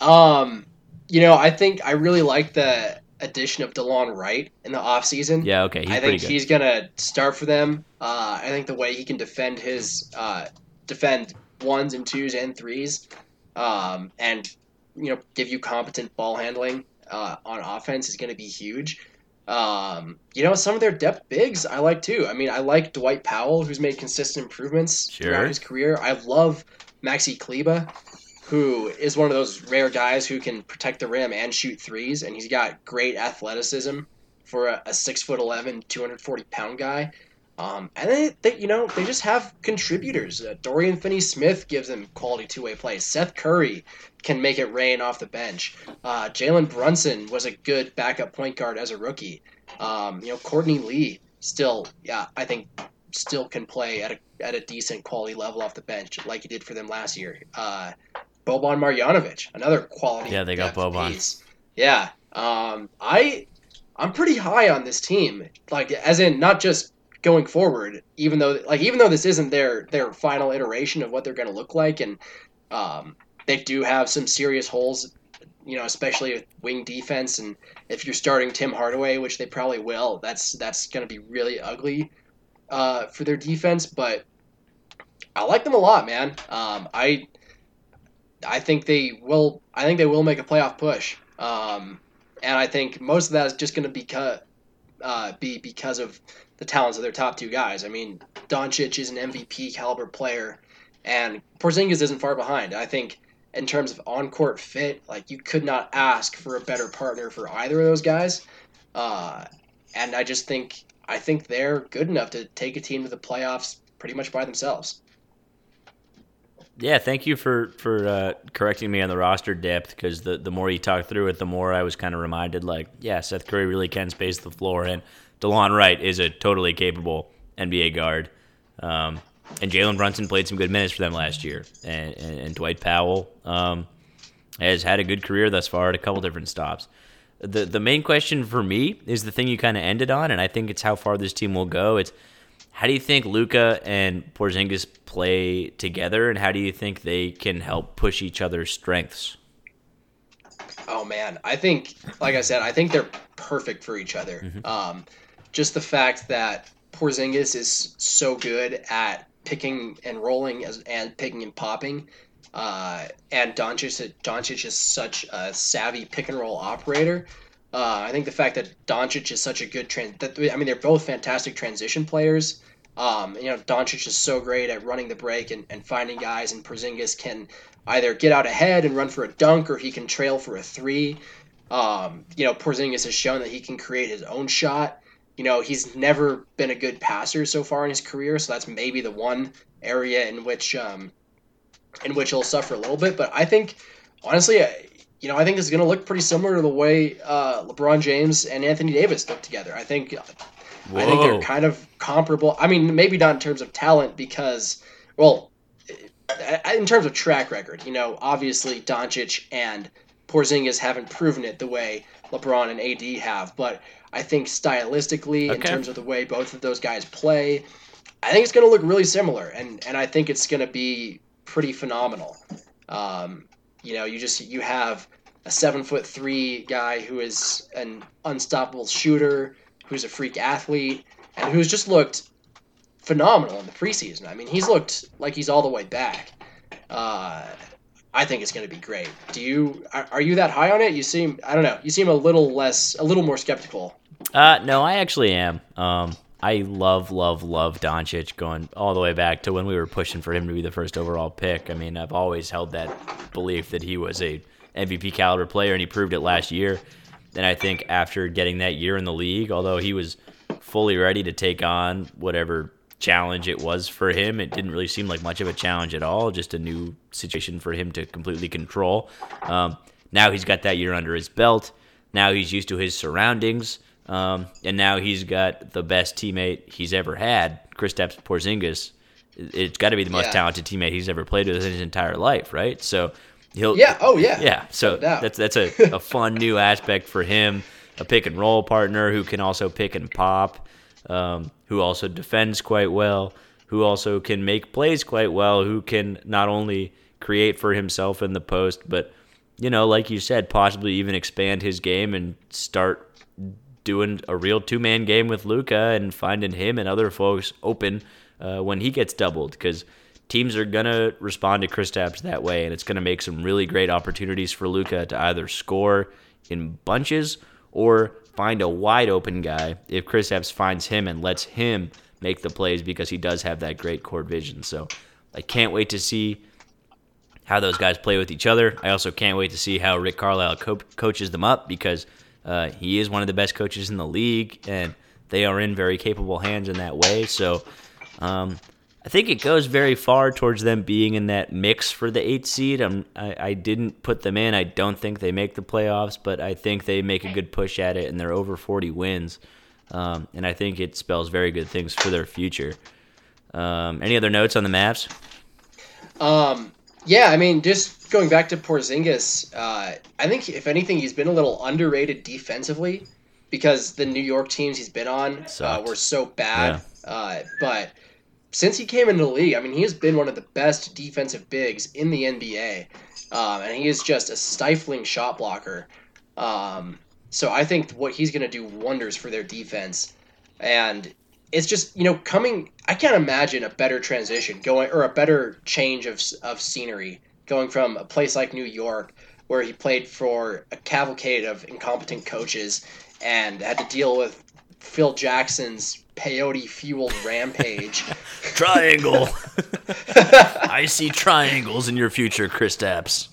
Um, you know, I think I really like the addition of Delon Wright in the offseason. Yeah, okay. I think he's gonna start for them. Uh, I think the way he can defend his uh, defend ones and twos and threes, um, and you know, give you competent ball handling uh, on offense is going to be huge. Um, you know, some of their depth bigs I like too. I mean, I like Dwight Powell, who's made consistent improvements sure. throughout his career. I love Maxi Kleber, who is one of those rare guys who can protect the rim and shoot threes, and he's got great athleticism for a, a six foot 11, 240 pound guy. Um, and they, they, you know, they just have contributors. Uh, Dorian Finney-Smith gives them quality two-way play. Seth Curry can make it rain off the bench. Uh, Jalen Brunson was a good backup point guard as a rookie. Um, you know, Courtney Lee still, yeah, I think still can play at a at a decent quality level off the bench, like he did for them last year. Uh, Boban Marjanovic, another quality. Yeah, they got Boban. Piece. Yeah, um, I I'm pretty high on this team. Like, as in not just going forward, even though like even though this isn't their their final iteration of what they're going to look like, and um, they do have some serious holes. You know, especially with wing defense, and if you're starting Tim Hardaway, which they probably will, that's that's going to be really ugly uh, for their defense. But I like them a lot, man. Um, I I think they will. I think they will make a playoff push. Um, and I think most of that is just going to be cut, uh, be because of the talents of their top two guys. I mean, Doncic is an MVP caliber player, and Porzingis isn't far behind. I think in terms of on court fit, like you could not ask for a better partner for either of those guys. Uh, and I just think I think they're good enough to take a team to the playoffs pretty much by themselves. Yeah, thank you for for uh, correcting me on the roster depth because the the more you talk through it, the more I was kind of reminded like, yeah, Seth Curry really can space the floor, and Delon Wright is a totally capable NBA guard. Um, and Jalen Brunson played some good minutes for them last year, and, and, and Dwight Powell um, has had a good career thus far at a couple different stops. The the main question for me is the thing you kind of ended on, and I think it's how far this team will go. It's how do you think Luka and Porzingis play together, and how do you think they can help push each other's strengths? Oh man, I think, like I said, I think they're perfect for each other. Mm-hmm. Um, just the fact that Porzingis is so good at picking and rolling as and picking and popping, uh, and Doncic Doncic is such a savvy pick and roll operator. Uh, I think the fact that Doncic is such a good trans that I mean they're both fantastic transition players. Um, you know, Doncic is so great at running the break and, and finding guys, and Porzingis can either get out ahead and run for a dunk, or he can trail for a three. Um, you know, Porzingis has shown that he can create his own shot. You know, he's never been a good passer so far in his career, so that's maybe the one area in which um, in which he'll suffer a little bit. But I think, honestly, you know, I think this is going to look pretty similar to the way uh, LeBron James and Anthony Davis look together. I think, Whoa. I think they're kind of comparable. I mean, maybe not in terms of talent because, well, in terms of track record, you know, obviously Doncic and Porzingis haven't proven it the way LeBron and AD have, but I think stylistically, okay. in terms of the way both of those guys play, I think it's going to look really similar, and and I think it's going to be pretty phenomenal. Um, you know, you just you have a seven foot three guy who is an unstoppable shooter, who's a freak athlete, and who's just looked phenomenal in the preseason. I mean, he's looked like he's all the way back. Uh, I think it's going to be great. Do you are, are, you that high on it? You seem I don't know. You seem a little less, a little more skeptical. Uh, no, I actually am. Um, I love, love, love Doncic going all the way back to when we were pushing for him to be the first overall pick. I mean, I've always held that belief that he was a MVP caliber player, and he proved it last year. And I think after getting that year in the league, although he was fully ready to take on whatever challenge it was for him, it didn't really seem like much of a challenge at all. Just a new situation for him to completely control. Um, now he's got that year under his belt. Now he's used to his surroundings. Um, and now he's got the best teammate he's ever had, Kristaps Porzingis. It's got to be the most yeah. talented teammate he's ever played with in his entire life, right? So he'll yeah, oh yeah, yeah. So no that's that's a, a fun new aspect for him, a pick and roll partner who can also pick and pop, um, who also defends quite well, who also can make plays quite well, who can not only create for himself in the post, but you know, like you said, possibly even expand his game and start doing a real two man game with Luka and finding him and other folks open uh, when he gets doubled because teams are gonna respond to Kristaps that way, and it's gonna make some really great opportunities for Luka to either score in bunches or find a wide open guy if Kristaps finds him and lets him make the plays because he does have that great court vision. So I can't wait to see how those guys play with each other. I also can't wait to see how Rick Carlisle co- coaches them up because uh, he is one of the best coaches in the league, and they are in very capable hands in that way. So um, I think it goes very far towards them being in that mix for the eight seed. I, I didn't put them in. I don't think they make the playoffs, but I think they make a good push at it, and they're over 40 wins. um, and I think it spells very good things for their future. Um, any other notes on the Mavs? Um, yeah, I mean, just going back to Porzingis, uh, I think if anything, he's been a little underrated defensively because the New York teams he's been on uh, were so bad. Yeah. Uh, but since he came into the league, I mean, he has been one of the best defensive bigs in the NBA, um, and he is just a stifling shot blocker. Um, so I think what he's going to do wonders for their defense, and it's just you know coming. I can't imagine a better transition going or a better change of of scenery going from a place like New York where he played for a cavalcade of incompetent coaches and had to deal with Phil Jackson's peyote fueled rampage. Triangle. I see triangles in your future, Chris Kristaps.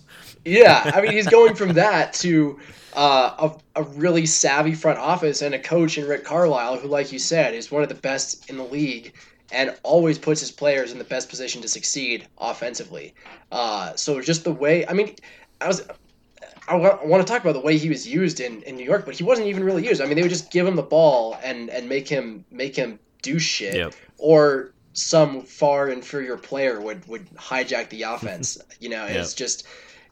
Yeah, I mean he's going from that to uh, a, a really savvy front office and a coach in Rick Carlisle, who, like you said, is one of the best in the league and always puts his players in the best position to succeed offensively. Uh, so just the way, I mean, I was. I want to talk about the way he was used in, in New York, but he wasn't even really used. I mean, they would just give him the ball and, and make him make him do shit, yep. or some far inferior player would, would hijack the offense. you know, it's yep. just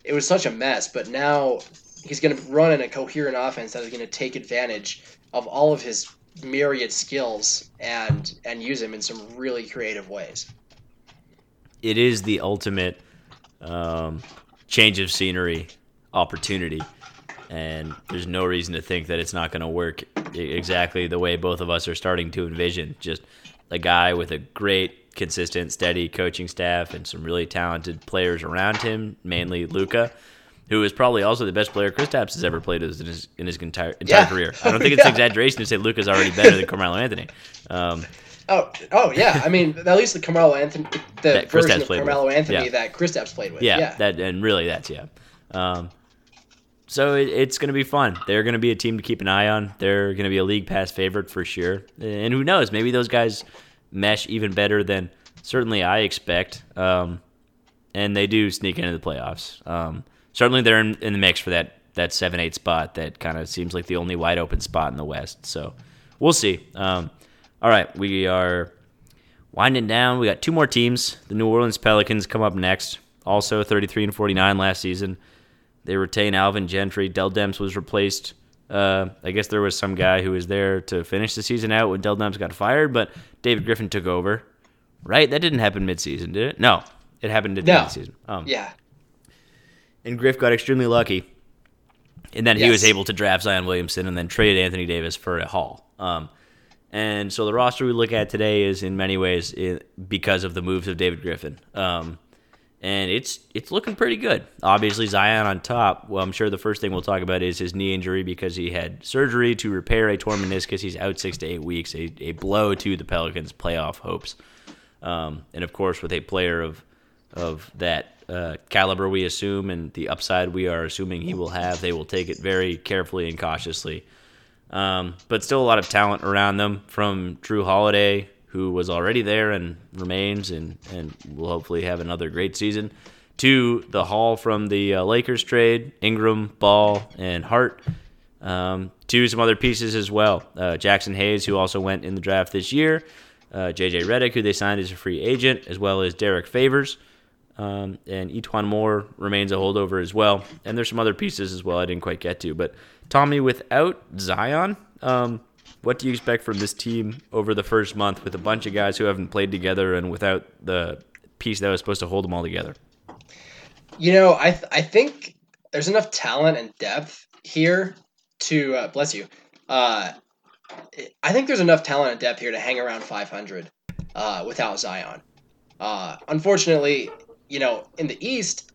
it was such a mess. But now he's going to run in a coherent offense that is going to take advantage of all of his myriad skills and and use him in some really creative ways. It is the ultimate um, change of scenery opportunity, and there's no reason to think that it's not going to work exactly the way both of us are starting to envision. Just a guy with a great, consistent, steady coaching staff and some really talented players around him, mainly Luka, who is probably also the best player Kristaps has ever played in his, in his entire entire yeah. career. I don't think it's yeah. an exaggeration to say Luka's already better than Carmelo Anthony. Um, oh, oh yeah. I mean, at least the Carmelo Anthony, the version of Carmelo with. Anthony yeah. that Kristaps played with. Yeah, yeah, that and really that's yeah. Um, so it, it's going to be fun. They're going to be a team to keep an eye on. They're going to be a league pass favorite for sure. And who knows? Maybe those guys mesh even better than certainly I expect. Um, and they do sneak into the playoffs. Um, certainly they're in, in the mix for that that seven eight spot that kind of seems like the only wide open spot in the West. So we'll see. Um, all right, we are winding down. We got two more teams. The New Orleans Pelicans come up next. Also 33 and 49 last season. They retain Alvin Gentry. Dell Demps was replaced. Uh, I guess there was some guy who was there to finish the season out when Dell Demps got fired, but David Griffin took over. Right? That didn't happen midseason, did it? No, it happened at no. midseason. Um, yeah and Griff got extremely lucky. And then yes. he was able to draft Zion Williamson and then traded Anthony Davis for a haul. Um, and so the roster we look at today is in many ways because of the moves of David Griffin. Um, and it's it's looking pretty good. Obviously Zion on top. Well, I'm sure the first thing we'll talk about is his knee injury because he had surgery to repair a torn meniscus. He's out six to eight weeks, a, a blow to the Pelicans' playoff hopes. Um, and of course, with a player of of that uh, caliber we assume and the upside we are assuming he will have, they will take it very carefully and cautiously. Um, but still a lot of talent around them from Jrue Holiday, who was already there and remains and, and will hopefully have another great season, to the haul from the uh, Lakers trade, Ingram, Ball, and Hart. Um, to some other pieces as well. Uh, Jaxson Hayes, who also went in the draft this year, uh, JJ Redick, who they signed as a free agent, as well as Derrick Favors. Um, and E'Twaun Moore remains a holdover as well. And there's some other pieces as well I didn't quite get to. But Tommy, without Zion, um, what do you expect from this team over the first month with a bunch of guys who haven't played together and without the piece that was supposed to hold them all together? You know, I th- I think there's enough talent and depth here to uh, bless you. Uh, I think there's enough talent and depth here to hang around 500 uh, without Zion. Uh, unfortunately, you know, in the East,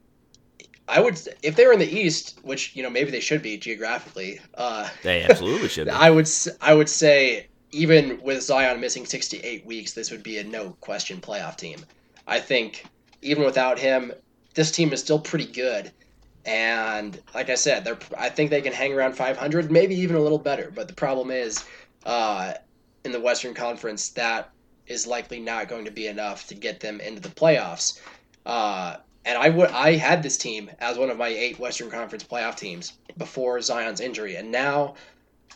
I would if they were in the East, which you know maybe they should be geographically. Uh, they absolutely should. Be. I would I would say even with Zion missing 68 weeks, this would be a no question playoff team. I think even without him, this team is still pretty good. And like I said, they're I think they can hang around 500, maybe even a little better. But the problem is, uh, in the Western Conference, that is likely not going to be enough to get them into the playoffs. Uh, and I would I had this team as one of my eight Western Conference playoff teams before Zion's injury, and now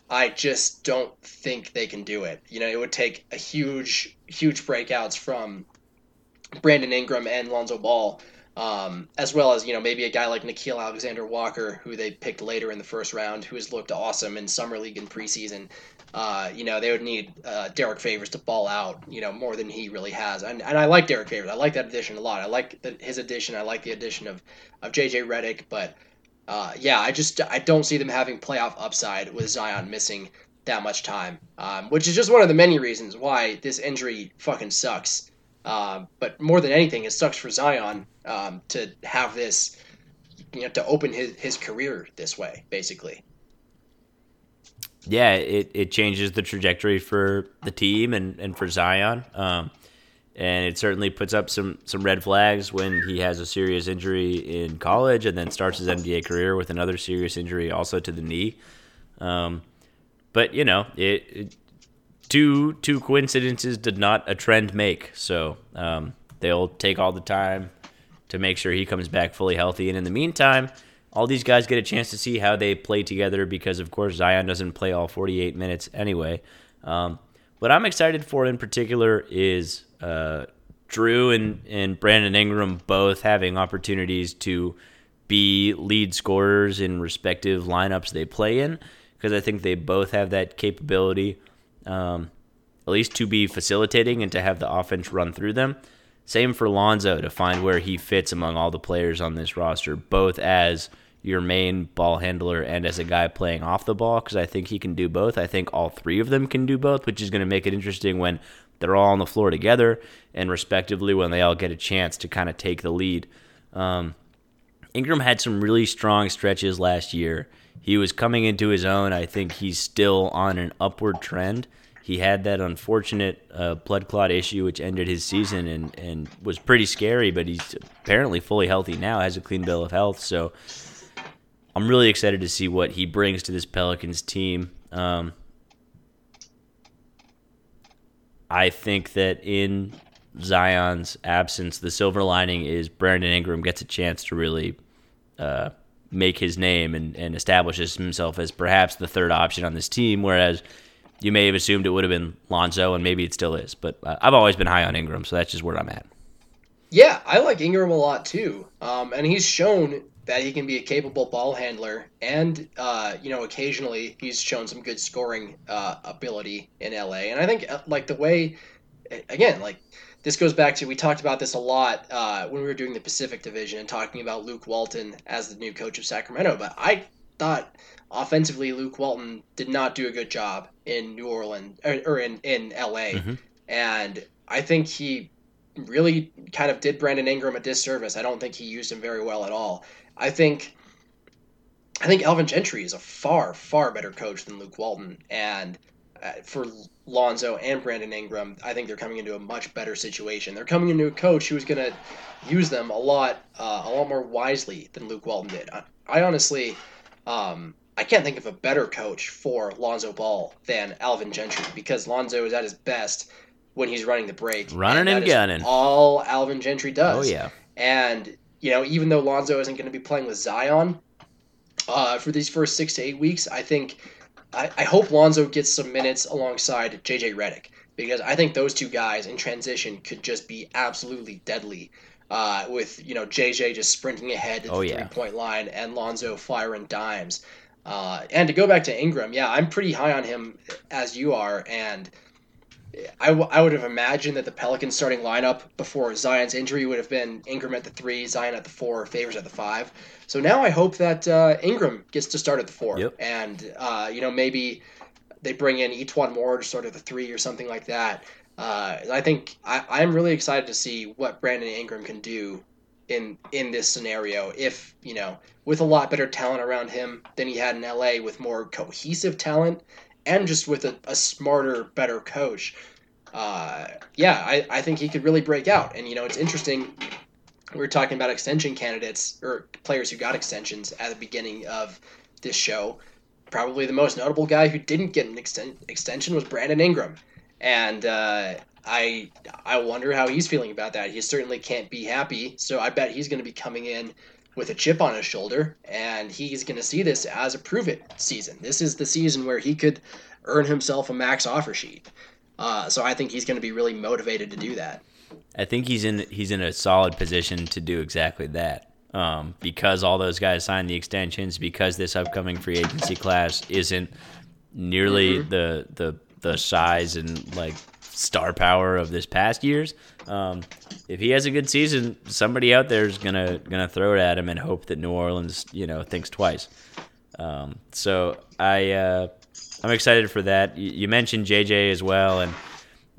I just don't think they can do it. You know, it would take a huge, huge breakouts from Brandon Ingram and Lonzo Ball, um, as well as you know maybe a guy like Nickeil Alexander Walker, who they picked later in the first round, who has looked awesome in summer league and preseason. Uh, you know, they would need uh, Derrick Favors to ball out, you know, more than he really has. And, and I like Derrick Favors. I like that addition a lot. I like the, his addition. I like the addition of, of JJ Redick. But uh, yeah, I just I don't see them having playoff upside with Zion missing that much time, um, which is just one of the many reasons why this injury fucking sucks. Uh, but more than anything, it sucks for Zion um, to have this, you know, to open his, his career this way, basically yeah, it, it changes the trajectory for the team and, and for Zion. Um, and it certainly puts up some, some red flags when he has a serious injury in college and then starts his NBA career with another serious injury also to the knee. Um, but, you know, it, it, two, two coincidences did not a trend make. So um, they'll take all the time to make sure he comes back fully healthy. And in the meantime, all these guys get a chance to see how they play together because, of course, Zion doesn't play all 48 minutes anyway. Um, what I'm excited for in particular is uh, Jrue and, and Brandon Ingram both having opportunities to be lead scorers in respective lineups they play in because I think they both have that capability, um, at least to be facilitating and to have the offense run through them. Same for Lonzo to find where he fits among all the players on this roster, both as – your main ball handler and as a guy playing off the ball because I think he can do both. I think all three of them can do both, which is going to make it interesting when they're all on the floor together and respectively when they all get a chance to kind of take the lead. Um, Ingram had some really strong stretches last year. He was coming into his own. I think he's still on an upward trend. He had that unfortunate uh, blood clot issue, which ended his season and, and was pretty scary, but he's apparently fully healthy now, has a clean bill of health. So I'm really excited to see what he brings to this Pelicans team. Um, I think that in Zion's absence, the silver lining is Brandon Ingram gets a chance to really uh, make his name and, and establishes himself as perhaps the third option on this team, whereas you may have assumed it would have been Lonzo, and maybe it still is. But uh, I've always been high on Ingram, so that's just where I'm at. Yeah, I like Ingram a lot too, um, and he's shown that he can be a capable ball handler, and uh, you know, occasionally he's shown some good scoring uh, ability in LA. And I think uh, like the way, again, like this goes back to we talked about this a lot uh, when we were doing the Pacific Division and talking about Luke Walton as the new coach of Sacramento. But I thought offensively, Luke Walton did not do a good job in New Orleans or, or in in LA, mm-hmm. and I think he really kind of did Brandon Ingram a disservice. I don't think he used him very well at all. I think I think Alvin Gentry is a far far better coach than Luke Walton, and uh, for Lonzo and Brandon Ingram, I think they're coming into a much better situation. They're coming into a coach who's going to use them a lot uh, a lot more wisely than Luke Walton did. I, I honestly. Um, I can't think of a better coach for Lonzo Ball than Alvin Gentry because Lonzo is at his best when he's running the break. Running and, and gunning. All Alvin Gentry does. Oh, yeah. And you know, even though Lonzo isn't going to be playing with Zion uh, for these first six to eight weeks, I think I, I hope Lonzo gets some minutes alongside JJ Redick because I think those two guys in transition could just be absolutely deadly. Uh, with you know JJ just sprinting ahead to the oh, yeah. three point line and Lonzo firing dimes. Uh, and to go back to Ingram, yeah, I'm pretty high on him as you are, and I, w- I would have imagined that the Pelicans starting lineup before Zion's injury would have been Ingram at the three, Zion at the four, Favors at the five. So now I hope that uh, Ingram gets to start at the four, yep. and uh, you know maybe they bring in E'Twaun Moore to start at the three or something like that. Uh, I think I, I'm really excited to see what Brandon Ingram can do in in this scenario. If you know, with a lot better talent around him than he had in LA, with more cohesive talent and just with a, a smarter, better coach, uh, yeah, I, I think he could really break out. And, you know, it's interesting. We were talking about extension candidates or players who got extensions at the beginning of this show. Probably the most notable guy who didn't get an exten- extension was Brandon Ingram. And uh, I I wonder how he's feeling about that. He certainly can't be happy. So I bet he's going to be coming in with a chip on his shoulder, and he's going to see this as a prove it season. This is the season where he could earn himself a max offer sheet. Uh, so I think he's going to be really motivated to do that. I think he's in he's in a solid position to do exactly that. Um, because all those guys signed the extensions, because this upcoming free agency class isn't nearly mm-hmm. the the the size and like star power of this past years. Um, if he has a good season, somebody out there is gonna gonna throw it at him and hope that New Orleans, you know, thinks twice. Um, so I uh, I'm excited for that. You, you, mentioned JJ as well, and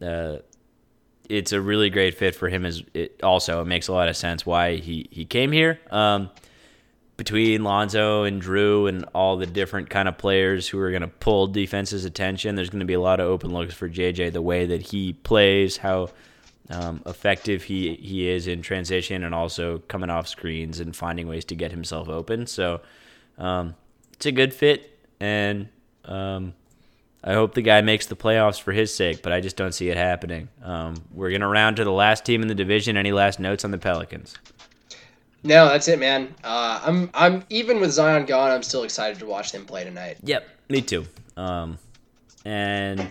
uh, it's a really great fit for him. As it also it makes a lot of sense why he he came here. Um, between Lonzo and Jrue and all the different kind of players who are going to pull defense's attention, there's going to be a lot of open looks for JJ. The way that he plays, how um, effective he he is in transition, and also coming off screens and finding ways to get himself open. So um, it's a good fit, and um, I hope the guy makes the playoffs for his sake. But I just don't see it happening. Um, we're gonna round to the last team in the division. Any last notes on the Pelicans? No, that's it, man. Uh, I'm I'm even with Zion gone, I'm still excited to watch them play tonight. Yep, me too. Um, and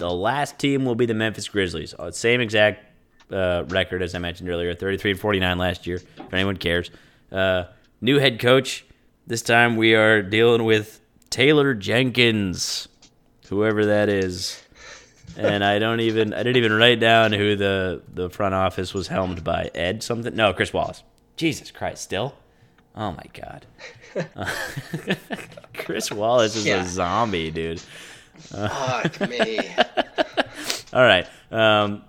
the last team will be the Memphis Grizzlies. Uh, same exact uh, record as I mentioned earlier, 33 and 49 last year. If anyone cares, uh, new head coach. This time we are dealing with Taylor Jenkins, whoever that is. And I don't even I didn't even write down who the the front office was helmed by. Ed something? No, Chris Wallace. Jesus Christ, still? Oh my god. Chris Wallace is yeah. a zombie, dude. Fuck me. All right. Um,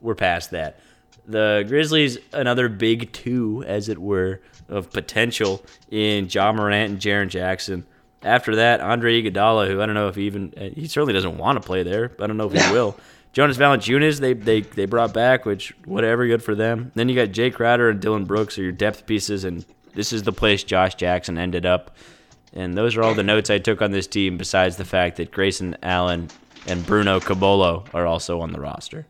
we're past that. The Grizzlies, another big two, as it were, of potential in Ja Morant and Jaren Jackson. After that, Andre Iguodala, who I don't know if he even he certainly doesn't want to play there. But I don't know if he will. Jonas Valanciunas, they they they brought back, which whatever, good for them. Then you got Jae Crowder and Dillon Brooks are your depth pieces, and this is the place Josh Jackson ended up. And those are all the notes I took on this team, besides the fact that Grayson Allen and Bruno Caboclo are also on the roster.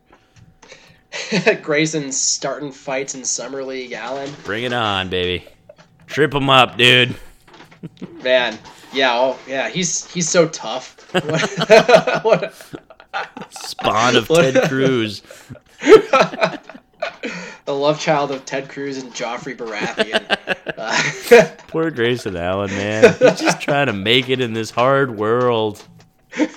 Grayson's starting fights in Summer League, Allen. Bring it on, baby. Trip him up, dude. Man, yeah, oh, yeah, he's he's so tough. what, Spawn of Ted Cruz the love child of Ted Cruz and Joffrey Baratheon. Uh, Poor Grayson Allen, man. He's just trying to make it in this hard world. yeah,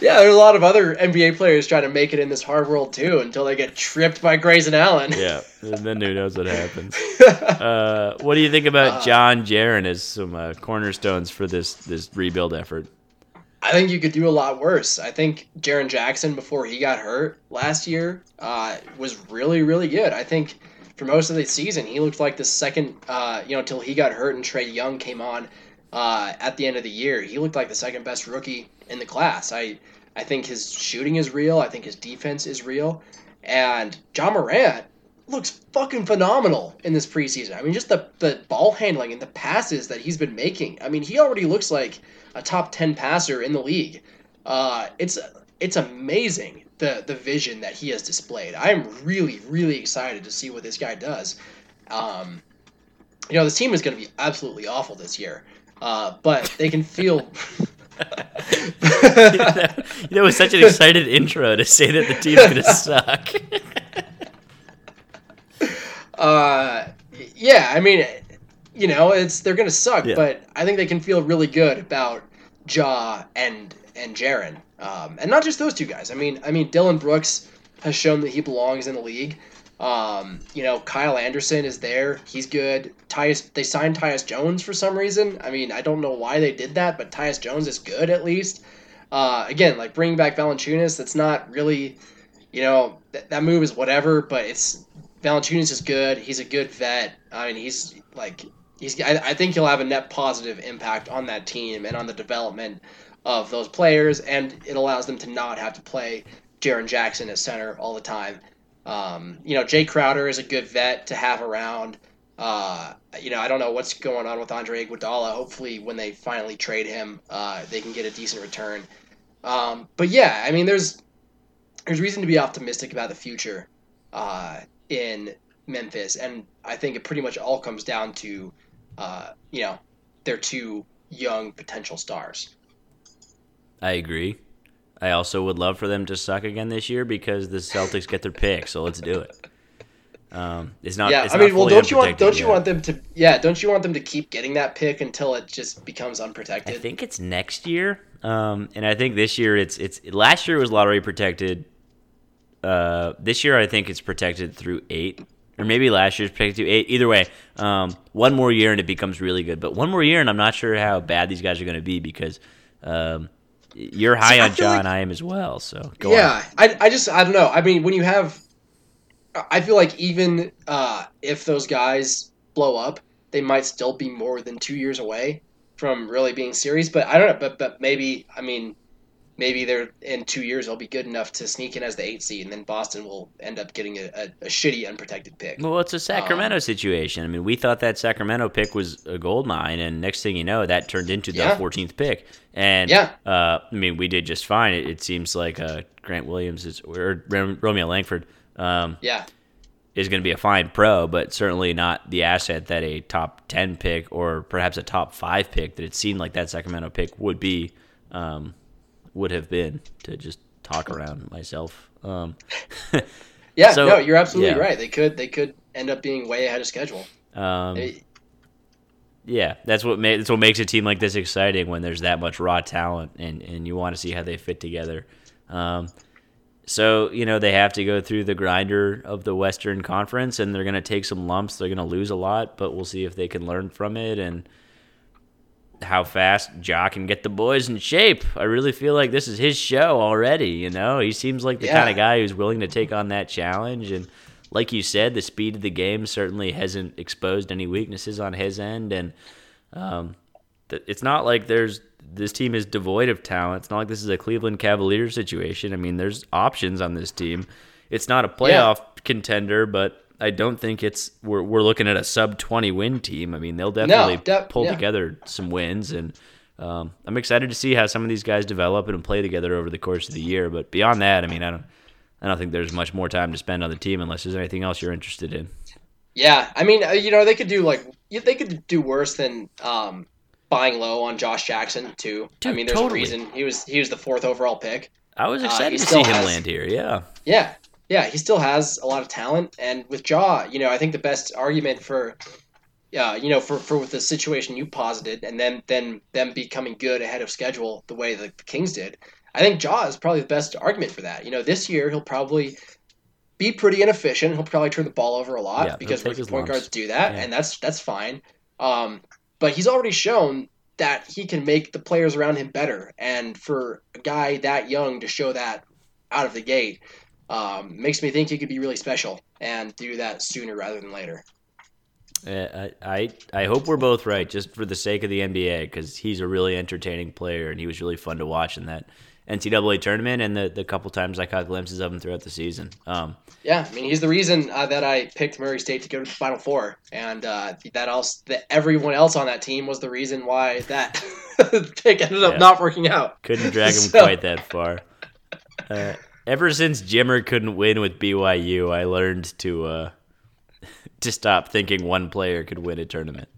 there are a lot of other NBA players trying to make it in this hard world too until they get tripped by Grayson Allen. yeah, and then who knows what happens. Uh, what do you think about uh, Ja Jaren as some uh, cornerstones for this this rebuild effort? I think you could do a lot worse. I think Jaren Jackson, before he got hurt last year, uh, was really, really good. I think for most of the season, he looked like the second, uh, you know, until he got hurt and Trae Young came on uh, at the end of the year. He looked like the second best rookie in the class. I, I think his shooting is real. I think his defense is real. And Ja Morant looks fucking phenomenal in this preseason. I mean, just the, the ball handling and the passes that he's been making. I mean, he already looks like – a top 10 passer in the league. Uh, it's it's amazing the the vision that he has displayed. I am really really excited to see what this guy does. Um, you know, this team is going to be absolutely awful this year, uh, but they can feel. that, that was such an excited intro to say that the team's going to suck. Uh, yeah, I mean, you know, it's they're going to suck, yeah. but I think they can feel really good about Ja and and Jaren, um, and not just those two guys. I mean, I mean Dillon Brooks has shown that he belongs in the league. Um, you know, Kyle Anderson is there. He's good. Tyus, they signed Tyus Jones for some reason. I mean, I don't know why they did that, but Tyus Jones is good at least. Uh, again, like bringing back Valanciunas, that's not really, you know, th- that move is whatever, but it's Valanciunas is good. He's a good vet. I mean, he's like he's I, I think he'll have a net positive impact on that team and on the development of those players, and it allows them to not have to play Jaren Jackson at center all the time. Um, you know, Jae Crowder is a good vet to have around. Uh, you know, I don't know what's going on with Andre Iguodala. Hopefully, when they finally trade him, uh, they can get a decent return. Um, but yeah, I mean, there's there's reason to be optimistic about the future uh, in Memphis, and I think it pretty much all comes down to, uh, you know, their two young potential stars. I agree. I also would love for them to suck again this year because the Celtics get their pick, so let's do it. Um, it's not. Yeah, it's I mean, well, don't you want don't you yet. want them to? Yeah, don't you want them to keep getting that pick until it just becomes unprotected? I think it's next year, um, and I think this year it's it's last year was lottery protected. Uh, this year I think it's protected through eight, or maybe last year's protected through eight. Either way, um, one more year and it becomes really good. But one more year and I'm not sure how bad these guys are going to be because um, you're high I on John, like- I am as well. So go on. yeah, I, I just I don't know. I mean, when you have, I feel like even uh, if those guys blow up, they might still be more than two years away from really being serious. But I don't know. But but maybe I mean, maybe they're in two years they'll be good enough to sneak in as the eight seed, and then Boston will end up getting a, a, a shitty unprotected pick. Well, it's a Sacramento Um, situation. I mean, we thought that Sacramento pick was a gold mine, and next thing you know, that turned into the Yeah. 14th pick. And Yeah. uh, I mean, we did just fine. It, it seems like uh, Grant Williams is or Romeo Langford um, Yeah, is going to be a fine pro, but certainly not the asset that a top 10 pick or perhaps a top five pick that it seemed like that Sacramento pick would be, um, would have been to just talk around myself. Um, yeah. So, no, you're absolutely yeah. right. They could they could end up being way ahead of schedule. um, Yeah, that's what ma- that's what makes a team like this exciting when there's that much raw talent and and you want to see how they fit together. Um, so you know they have to go through the grinder of the Western Conference, and they're going to take some lumps. They're going to lose a lot, but we'll see if they can learn from it and how fast Ja can get the boys in shape. I really feel like this is his show already. You know, he seems like the Yeah. kind of guy who's willing to take on that challenge. And like you said, the speed of the game certainly hasn't exposed any weaknesses on his end. And um, th- it's not like there's this team is devoid of talent. It's not like this is a Cleveland Cavaliers situation. I mean, there's options on this team. It's not a playoff contender, but I don't think it's we're we're looking at a sub twenty win team. I mean, they'll definitely def- pull yeah. together some wins, and um, I'm excited to see how some of these guys develop and play together over the course of the year. But beyond that, I mean, I don't I don't think there's much more time to spend on the team unless there's anything else you're interested in. Yeah, I mean, uh, you know, they could do like they could do worse than um, buying low on Josh Jackson too. I mean, there's totally. a reason he was he was the fourth overall pick. I was Uh, excited he to see him has- land here. Yeah. Yeah, yeah, he still has a lot of talent, and with Ja, you know, I think the best argument for, yeah, you know, for for the situation you posited, and then then them becoming good ahead of schedule the way the Kings did. I think Ja is probably the best argument for that. You know, this year he'll probably be pretty inefficient. He'll probably turn the ball over a lot Yeah, because rookie point lumps. guards do that, Yeah. and that's that's fine. Um, but he's already shown that he can make the players around him better, and for a guy that young to show that out of the gate um, makes me think he could be really special and do that sooner rather than later. I, I I hope we're both right, just for the sake of the NBA, because he's a really entertaining player and he was really fun to watch in that NCAA tournament and the, the couple times I caught glimpses of him throughout the season. Um, Yeah, I mean he's the reason uh, that I picked Murray State to go to the Final Four, and uh, that else that everyone else on that team was the reason why that pick ended up Yeah. not working out. couldn't drag him So- quite that far. Uh, ever since Jimmer couldn't win with BYU, I learned to uh, to stop thinking one player could win a tournament.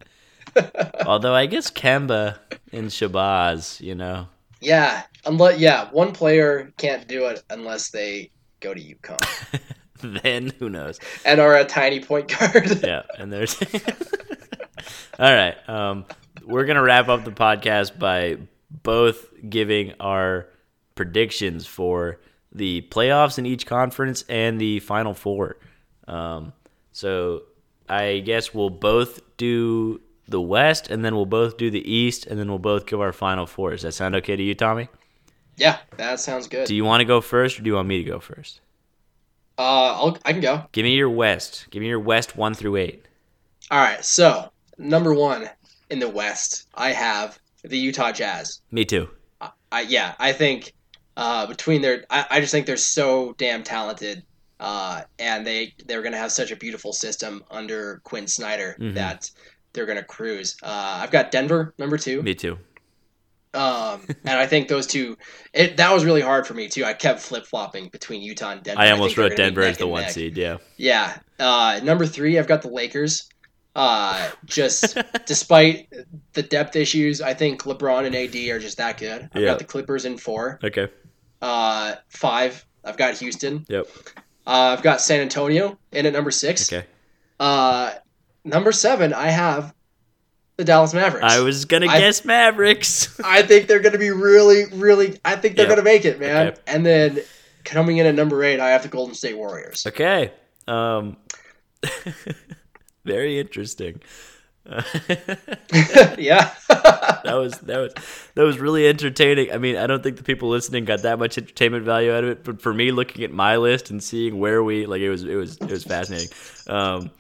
Although I guess Kemba and Shabazz, you know, Yeah, unless yeah, one player can't do it unless they go to UConn then who knows? and are a tiny point guard. yeah, and there's. All right, um, we're gonna wrap up the podcast by both giving our predictions for the playoffs in each conference and the Final Four. Um, so I guess we'll both do the West, and then we'll both do the East, and then we'll both give our Final Four. Does that sound okay to you, Tommy? yeah, that sounds good. Do you want to go first, or do you want me to go first? uh, I'll, I can go. Give me your West. Give me your West one through eight. All right, so number one in the West, I have the Utah Jazz. Me too. I yeah, I think uh, between their, I, I just think they're so damn talented, uh, and they they're gonna have such a beautiful system under Quin Snyder Mhm. that they're gonna cruise. Uh, I've got Denver number two. Me too. Um, and I think those two, it that was really hard for me too. I kept flip flopping between Utah and Denver. I almost they're wrote Denver as the one neck. seed. Yeah. Yeah. Uh, number three, I've got the Lakers. Uh, just despite the depth issues, I think LeBron and AD are just that good. I've Yeah. got the Clippers in four. Okay. Uh, five, I've got Houston. Yep. Uh, I've got San Antonio in at number six. Okay. Uh, number seven, I have the Dallas Mavericks. I was gonna I- guess Mavericks. I think they're going to be really, really. I think they're going to make it, man. Okay. And then coming in at number eight, I have the Golden State Warriors. okay. Um. very interesting. yeah. that was that was that was really entertaining. I mean, I don't think the people listening got that much entertainment value out of it, but for me, looking at my list and seeing where we like, it was it was it was fascinating. Um,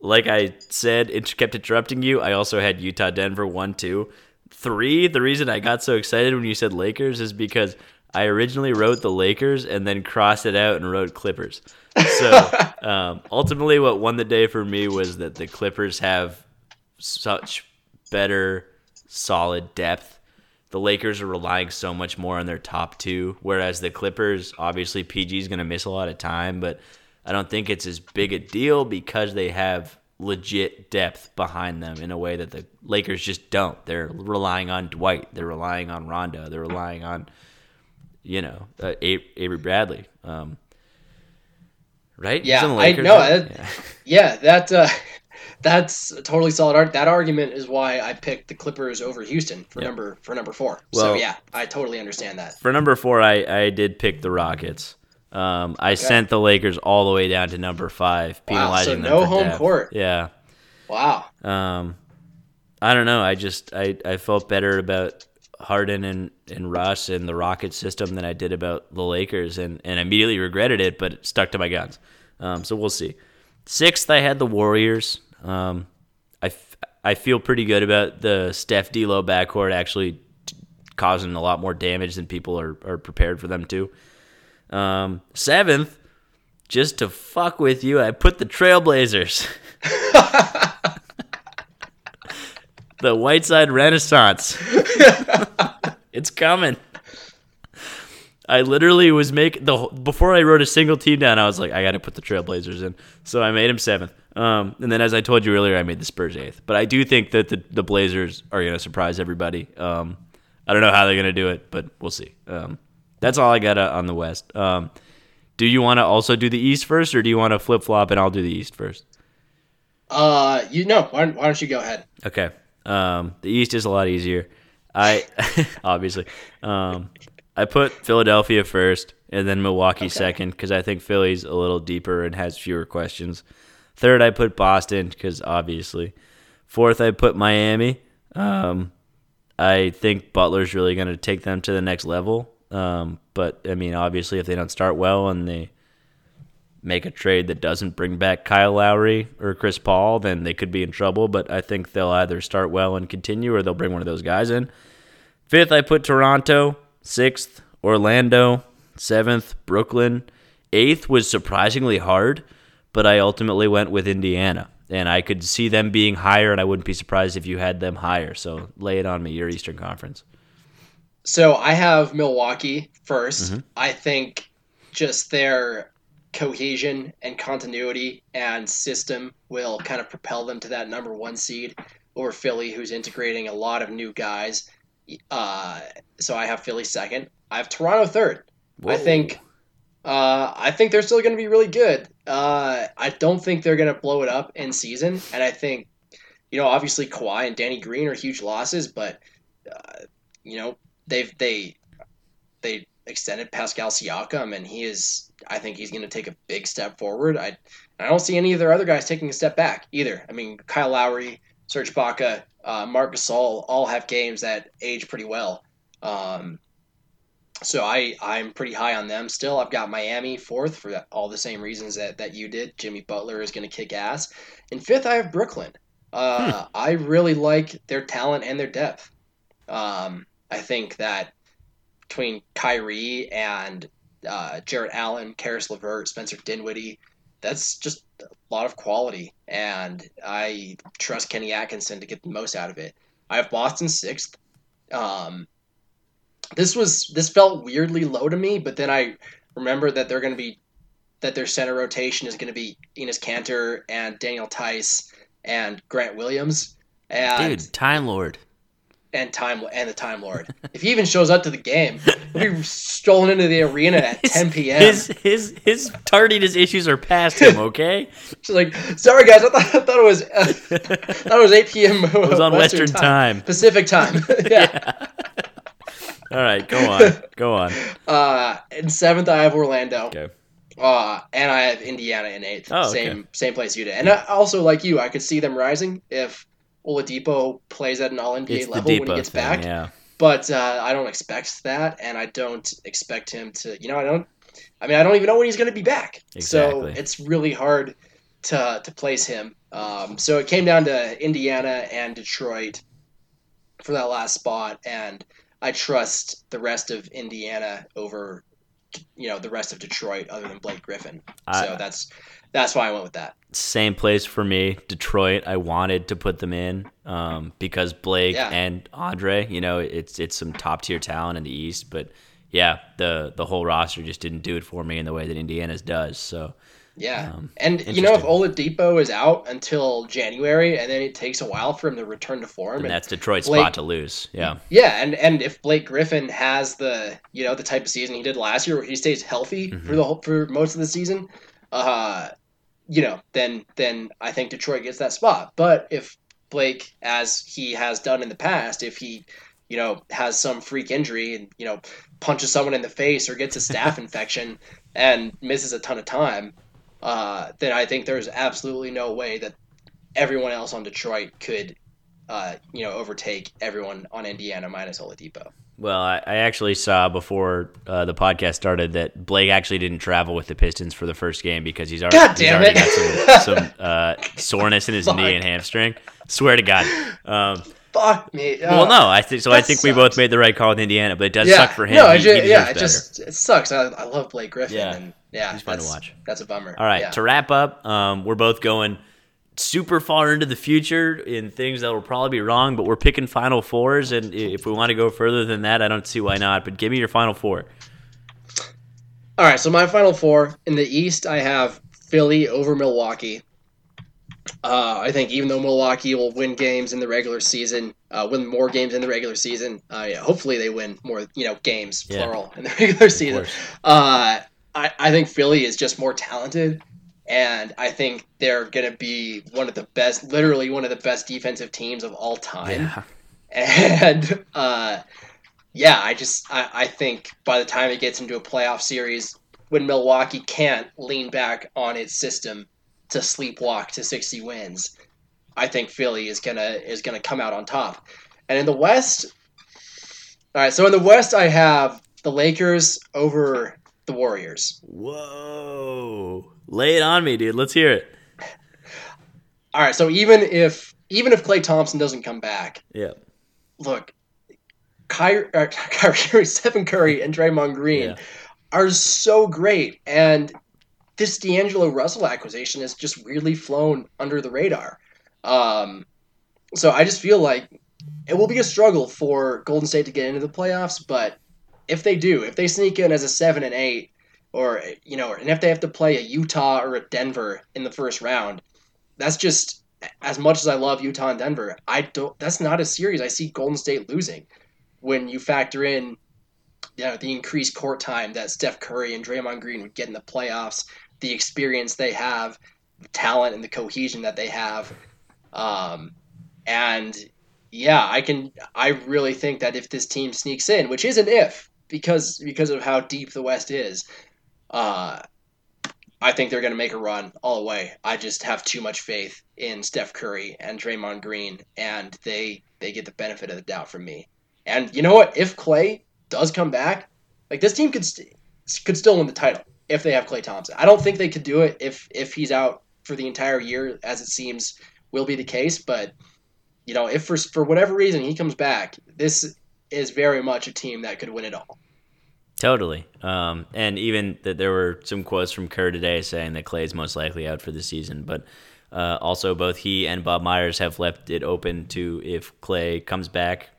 like I said, it kept interrupting you. I also had Utah, Denver, one, two, three. The reason I got so excited when you said Lakers is because I originally wrote the Lakers and then crossed it out and wrote Clippers. So um, ultimately, what won the day for me was that the Clippers have such better, solid depth. The Lakers are relying so much more on their top two, whereas the Clippers, obviously, PG is going to miss a lot of time, but I don't think it's as big a deal because they have legit depth behind them in a way that the Lakers just don't. They're relying on Dwight, they're relying on Rondo, they're relying on, you know, uh, Avery Bradley. Um, right? Yeah, I know. right? that- Yeah, that uh, that's a totally solid art. That argument is why I picked the Clippers over Houston for Yeah. number for number four. Well- so yeah, I totally understand that. For number four, I, I did pick the Rockets. Um, I sent the Lakers all the way down to number five, penalizing Wow, so them no home depth. court. Yeah. Wow. Um, I don't know. I just I, I felt better about Harden and, and Russ and the Rocket system than I did about the Lakers, and, and immediately regretted it, but stuck to my guns. Um, so we'll see. Sixth, I had the Warriors. Um, I, f- I feel pretty good about the Steph D'Lo backcourt actually t- causing a lot more damage than people are, are prepared for them to. Um, seventh, just to fuck with you, I put the Trailblazers. the Whiteside Renaissance. it's coming. I literally was making the before I wrote a single team down. I was like, I got to put the Trailblazers in, so I made him seventh. Um, and then, as I told you earlier, I made the Spurs eighth. But I do think that the, the Blazers are going to surprise everybody. Um, I don't know how they're going to do it, but we'll see. Um, that's all I got uh, on the West. Um, do you want to also do the East first, or do you want to flip flop and I'll do the East first? Uh, you know, why, why don't you go ahead? Okay. Um, the East is a lot easier. I obviously, um, I put Philadelphia first and then Milwaukee second because I think Philly's a little deeper and has fewer questions. Third, I put Boston because obviously. Fourth, I put Miami. Um, I think Butler's really going to take them to the next level. Um, but I mean, obviously, if they don't start well and they make a trade that doesn't bring back Kyle Lowry or Chris Paul, then they could be in trouble. But I think they'll either start well and continue, or they'll bring one of those guys in. Fifth, I put Toronto. Sixth, Orlando. Seventh, Brooklyn. Eighth was surprisingly hard, but I ultimately went with Indiana. And I could see them being higher, and I wouldn't be surprised if you had them higher. So lay it on me, your Eastern Conference. So I have Milwaukee 1st Mm-hmm. I think just their cohesion and continuity and system will kind of propel them to that number one seed over Philly, who's integrating a lot of new guys. Uh, so I have Philly second. I have Toronto third. I think uh, I think they're still going to be really good. Uh, I don't think they're going to blow it up in season, and I think you know obviously Kawhi and Danny Green are huge losses, but uh, you know they've they they extended Pascal Siakam, and he is I think he's going to take a big step forward. I I don't see any of their other guys taking a step back either. I mean Kyle Lowry, Serge Ibaka, uh, Marc Gasol all have games that age pretty well. Um, so I I'm pretty high on them still. I've got Miami fourth for all the same reasons that, that you did. Jimmy Butler is going to kick ass. And fifth, I have Brooklyn. Uh, I really like their talent and their depth. Um, I think that between Kyrie and uh, Jarrett Allen, Caris LeVert, Spencer Dinwiddie, that's just a lot of quality. And I trust Kenny Atkinson to get the most out of it. I have Boston sixth. Um, this was this felt weirdly low to me, but then I remember that they're going to be that their center rotation is going to be Enes Kanter and Daniel Theis and Grant Williams and Dude, Time Lord. and time and the Time Lord. if he even shows up to the game, he'll be strolling into the arena at 10 p.m. His his his tardiness issues are past him. Okay, She's like, sorry guys, I thought, I thought it was uh, thought it was 8 p.m. it was on Western, time. Pacific time. yeah. All right, go on, go on. Uh, in seventh, I have Orlando. Okay. Uh, and I have Indiana in eighth. Oh, okay. Same same place you did. And I, also, like you, I could see them rising if Oladipo plays at an All NBA level when he gets thing, back. yeah. But uh, I don't expect that, and I don't expect him to. You know, I don't. I mean, I don't even know when he's going to be back. Exactly. So it's really hard to to place him. Um, so it came down to Indiana and Detroit for that last spot, and I trust the rest of Indiana over, you know, the rest of Detroit, other than Blake Griffin. I- so that's that's why I went with that. Same place for me, Detroit. I wanted to put them in um, because Blake Yeah. and Andre. You know, it's it's some top tier talent in the East, but yeah, the the whole roster just didn't do it for me in the way that Indiana's does. So Yeah, Um, and you know if Oladipo is out until January, and then it takes a while for him to return to form, and and that's Detroit's Blake- spot to lose. Yeah, Yeah, and and if Blake Griffin has the you know the type of season he did last year, where he stays healthy Mm-hmm. for the whole, for most of the season, uh, you know, then then I think Detroit gets that spot. But if Blake, as he has done in the past, if he you know has some freak injury and you know punches someone in the face or gets a staph infection and misses a ton of time, uh, then I think there's absolutely no way that everyone else on Detroit could uh, you know, overtake everyone on Indiana minus Oladipo. Well, I, I actually saw before uh, the podcast started that Blake actually didn't travel with the Pistons for the first game because he's already, God he's already it. got some, some uh, soreness in his Fuck. knee and hamstring. Swear to God. Um, Fuck me. well, Uh, no, I think so. I think we both made the right call with Indiana, but it does yeah, suck for him. No, He- he yeah, it better. just it sucks. I, I love Blake Griffin, Yeah. and yeah, He's fun to that's- watch. That's a bummer. All right, yeah. to wrap up, um, we're both going super far into the future in things that will probably be wrong, but we're picking Final Fours, and if we want to go further than that, I don't see why not. But give me your Final Four. All right, so my final four in the East, I have Philly over Milwaukee. Uh, I think even though Milwaukee will win games in the regular season, uh, win more games in the regular season, uh, yeah, hopefully they win more, you know, games Yeah. plural in the regular season. I, I think Philly is just more talented, and I think they're going to be one of the best, literally one of the best defensive teams of all time. And uh, yeah, I just I, I think by the time it gets into a playoff series, when Milwaukee can't lean back on its system to sleepwalk to sixty wins, I think Philly is gonna is gonna come out on top. And in the West, all right. So in the West, I have the Lakers over the Warriors. Whoa. Lay it on me, dude. Let's hear it. All right. So even if even if Klay Thompson doesn't come back, Yeah. look, Kyrie, uh, Kyrie Stephen Curry, and Draymond Green Yeah. are so great, and this D'Angelo Russell acquisition has just really flown under the radar. Um, so I just feel like it will be a struggle for Golden State to get into the playoffs, but if they do, if they sneak in as a seven and eight, or you know, and if they have to play a Utah or a Denver in the first round, that's just as much as I love Utah and Denver. I don't. That's not a series I see Golden State losing when you factor in you know, the increased court time that Steph Curry and Draymond Green would get in the playoffs, the experience they have, the talent and the cohesion that they have. Um, and yeah, I can I really think that if this team sneaks in, which is an if because because of how deep the West is, uh, I think they're going to make a run all the way. I just have too much faith in Steph Curry and Draymond Green, and they they get the benefit of the doubt from me. And you know what? If Klay does come back, like this team could st- could still win the title if they have Klay Thompson. I don't think they could do it if if he's out for the entire year, as it seems will be the case. But you know, if for for whatever reason he comes back, this is very much a team that could win it all. Totally. Um, and even that there were some quotes from Kerr today saying that Klay is most likely out for the season, but uh, also both he and Bob Myers have left it open to if Klay comes back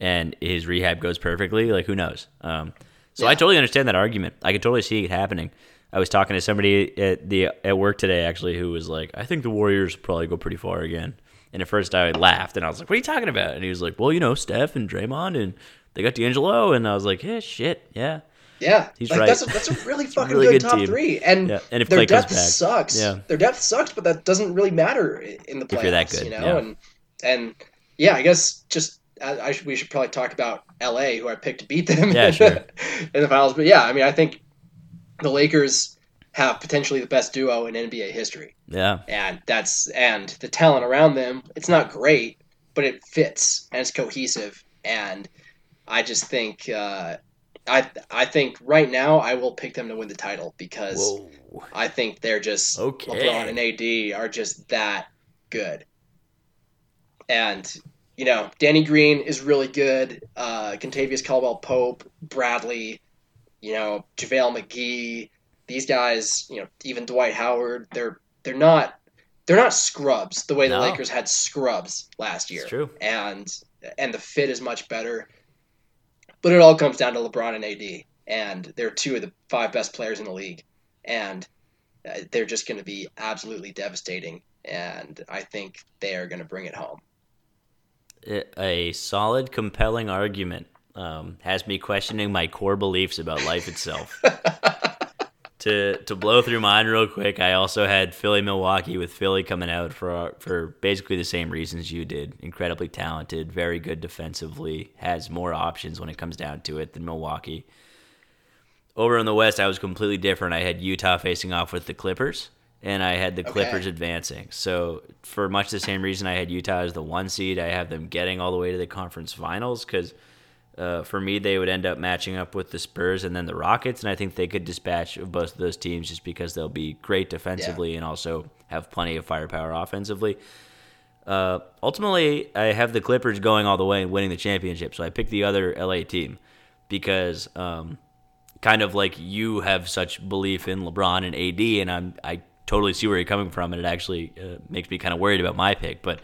and his rehab goes perfectly, like who knows? Um, so Yeah. I totally understand that argument. I could totally see it happening. I was talking to somebody at the at work today actually who was like, I think the Warriors probably go pretty far again. And at first I laughed and I was like, What are you talking about? And he was like, Well, you know, Steph and Draymond and they got D'Angelo and I was like, Yeah, shit, yeah. Yeah, He's like, right. That's a, that's a really fucking really good, good top team. three, and, Yeah, and if their Klay depth back, sucks. yeah. their depth sucks, but that doesn't really matter in the playoffs. If you're that good, you know, yeah. and and yeah, I guess just I, I should, we should probably talk about L.A., who I picked to beat them. Yeah, sure. in the finals, but yeah, I mean, I think the Lakers have potentially the best duo in NBA history, Yeah. and that's and the talent around them. It's not great, but it fits and it's cohesive, and I just think. Uh, I I think right now I will pick them to win the title because Whoa. I think they're just Okay. LeBron and AD are just that good. And you know, Danny Green is really good. Uh, Kentavious Caldwell Pope, Bradley, you know, JaVale McGee. These guys, you know, even Dwight Howard. They're they're not they're not scrubs the way the Lakers had scrubs last year It's true. and and the fit is much better. But it all comes down to LeBron and AD, and they're two of the five best players in the league, and uh, they're just going to be absolutely devastating. And I think they are going to bring it home. a solid, compelling argument um, has me questioning my core beliefs about life itself. to to blow through mine real quick, I also had Philly Milwaukee with Philly coming out for for basically the same reasons you did. Incredibly talented, very good defensively, has more options when it comes down to it than Milwaukee. Over in the West, I was completely different. I had Utah facing off with the Clippers, and I had the Okay. Clippers advancing. So, for much the same reason, I had Utah as the one seed. I have them getting all the way to the conference finals because uh, for me, they would end up matching up with the Spurs and then the Rockets, and I think they could dispatch both of those teams just because they'll be great defensively and also have plenty of firepower offensively. Uh, ultimately, I have the Clippers going all the way and winning the championship, so I picked the other LA team because, um, kind of like you have such belief in LeBron and AD, and I'm I totally see where you're coming from, and it actually uh, makes me kind of worried about my pick, but.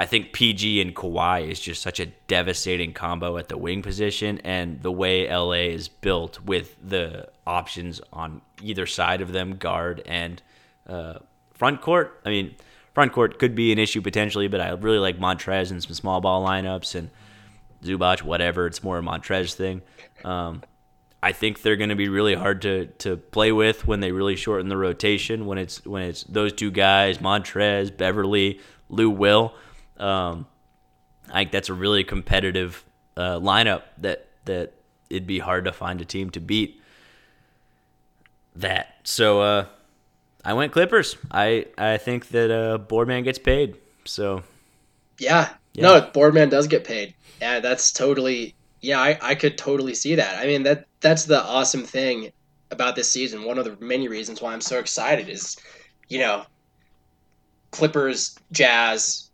I think PG and Kawhi is just such a devastating combo at the wing position, and the way LA is built with the options on either side of them, guard and uh, front court. I mean, front court could be an issue potentially, but I really like Montrezl and some small ball lineups and Zubac, whatever. It's more a Montrezl thing. Um, I think they're going to be really hard to, to play with when they really shorten the rotation. When it's when it's those two guys, Montrezl, Beverley, Lou Will. Um, I think that's a really competitive uh, lineup that that it'd be hard to find a team to beat. That so uh, I went Clippers. I I think that uh, Boardman gets paid. So Yeah, Yeah. no, Boardman does get paid. Yeah, that's totally. Yeah, I, I could totally see that. I mean that that's the awesome thing about this season. One of the many reasons why I'm so excited is, you know, Clippers, Jazz,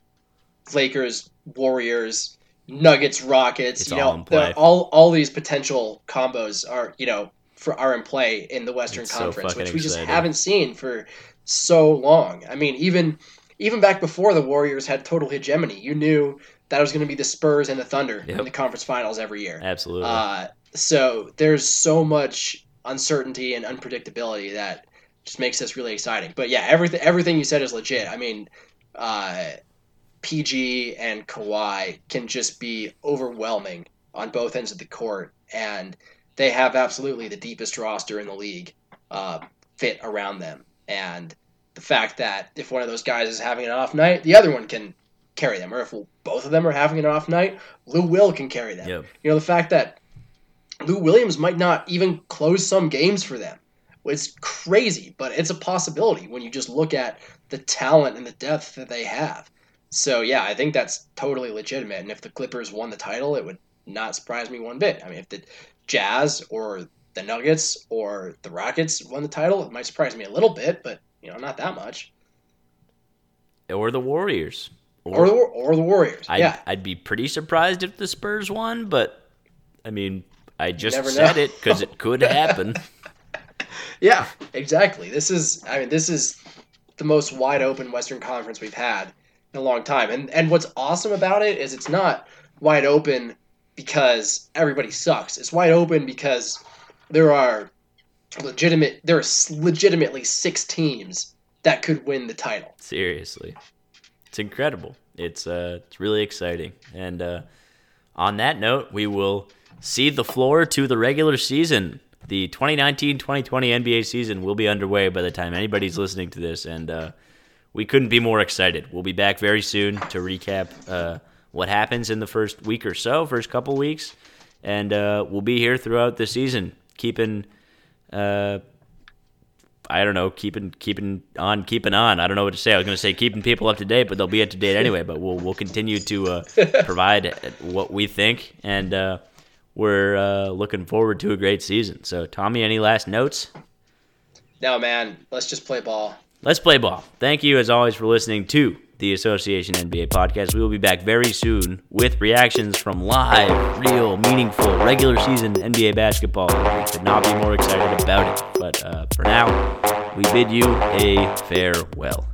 Lakers, Warriors, Nuggets, Rockets. It's you all know, the- all all these potential combos are you know for are in play in the Western It's Conference, fucking which we just haven't seen for so long. I mean, even even back before the Warriors had total hegemony, you knew that was going to be the Spurs and the Thunder Yep. in the conference finals every year. absolutely. Uh, so there's so much uncertainty and unpredictability that just makes this really exciting. But yeah, everything everything you said is legit. I mean, uh, PG and Kawhi can just be overwhelming on both ends of the court, and they have absolutely the deepest roster in the league uh, fit around them. And the fact that if one of those guys is having an off night, the other one can carry them, or if both of them are having an off night, Lou Will can carry them. Yep. You know, the fact that Lou Williams might not even close some games for them. It's crazy, but it's a possibility when you just look at the talent and the depth that they have. So yeah, I think that's totally legitimate. And if the Clippers won the title, it would not surprise me one bit. I mean, if the Jazz or the Nuggets or the Rockets won the title, it might surprise me a little bit, but you know, not that much. or the Warriors. Or the or the Warriors. I'd, yeah, I'd be pretty surprised if the Spurs won, but I mean, I just said know. it because it could happen. Yeah, exactly. This is I mean this is the most wide open Western Conference we've had a long time. And and what's awesome about it is it's not wide open because everybody sucks. It's wide open because there are legitimate there are legitimately six teams that could win the title. Seriously. It's incredible. It's uh it's really exciting. And uh on that note, we will cede the floor to the regular season. The 2019-2020 NBA season will be underway by the time anybody's listening to this and uh we couldn't be more excited. We'll be back very soon to recap uh, what happens in the first week or so, first couple weeks, and uh, we'll be here throughout the season, keeping, uh, I don't know, keeping keeping on, keeping on. I don't know what to say. I was going to say keeping people up to date, but they'll be up to date anyway. But we'll we'll continue to uh, provide what we think, and uh, we're uh, looking forward to a great season. So, Tommy, any last notes? No, man. Let's just play ball. Let's play ball. Thank you, as always, for listening to the Association NBA podcast. We will be back very soon with reactions from live, real, meaningful, regular season NBA basketball. We could not be more excited about it. But uh, for now, we bid you a farewell.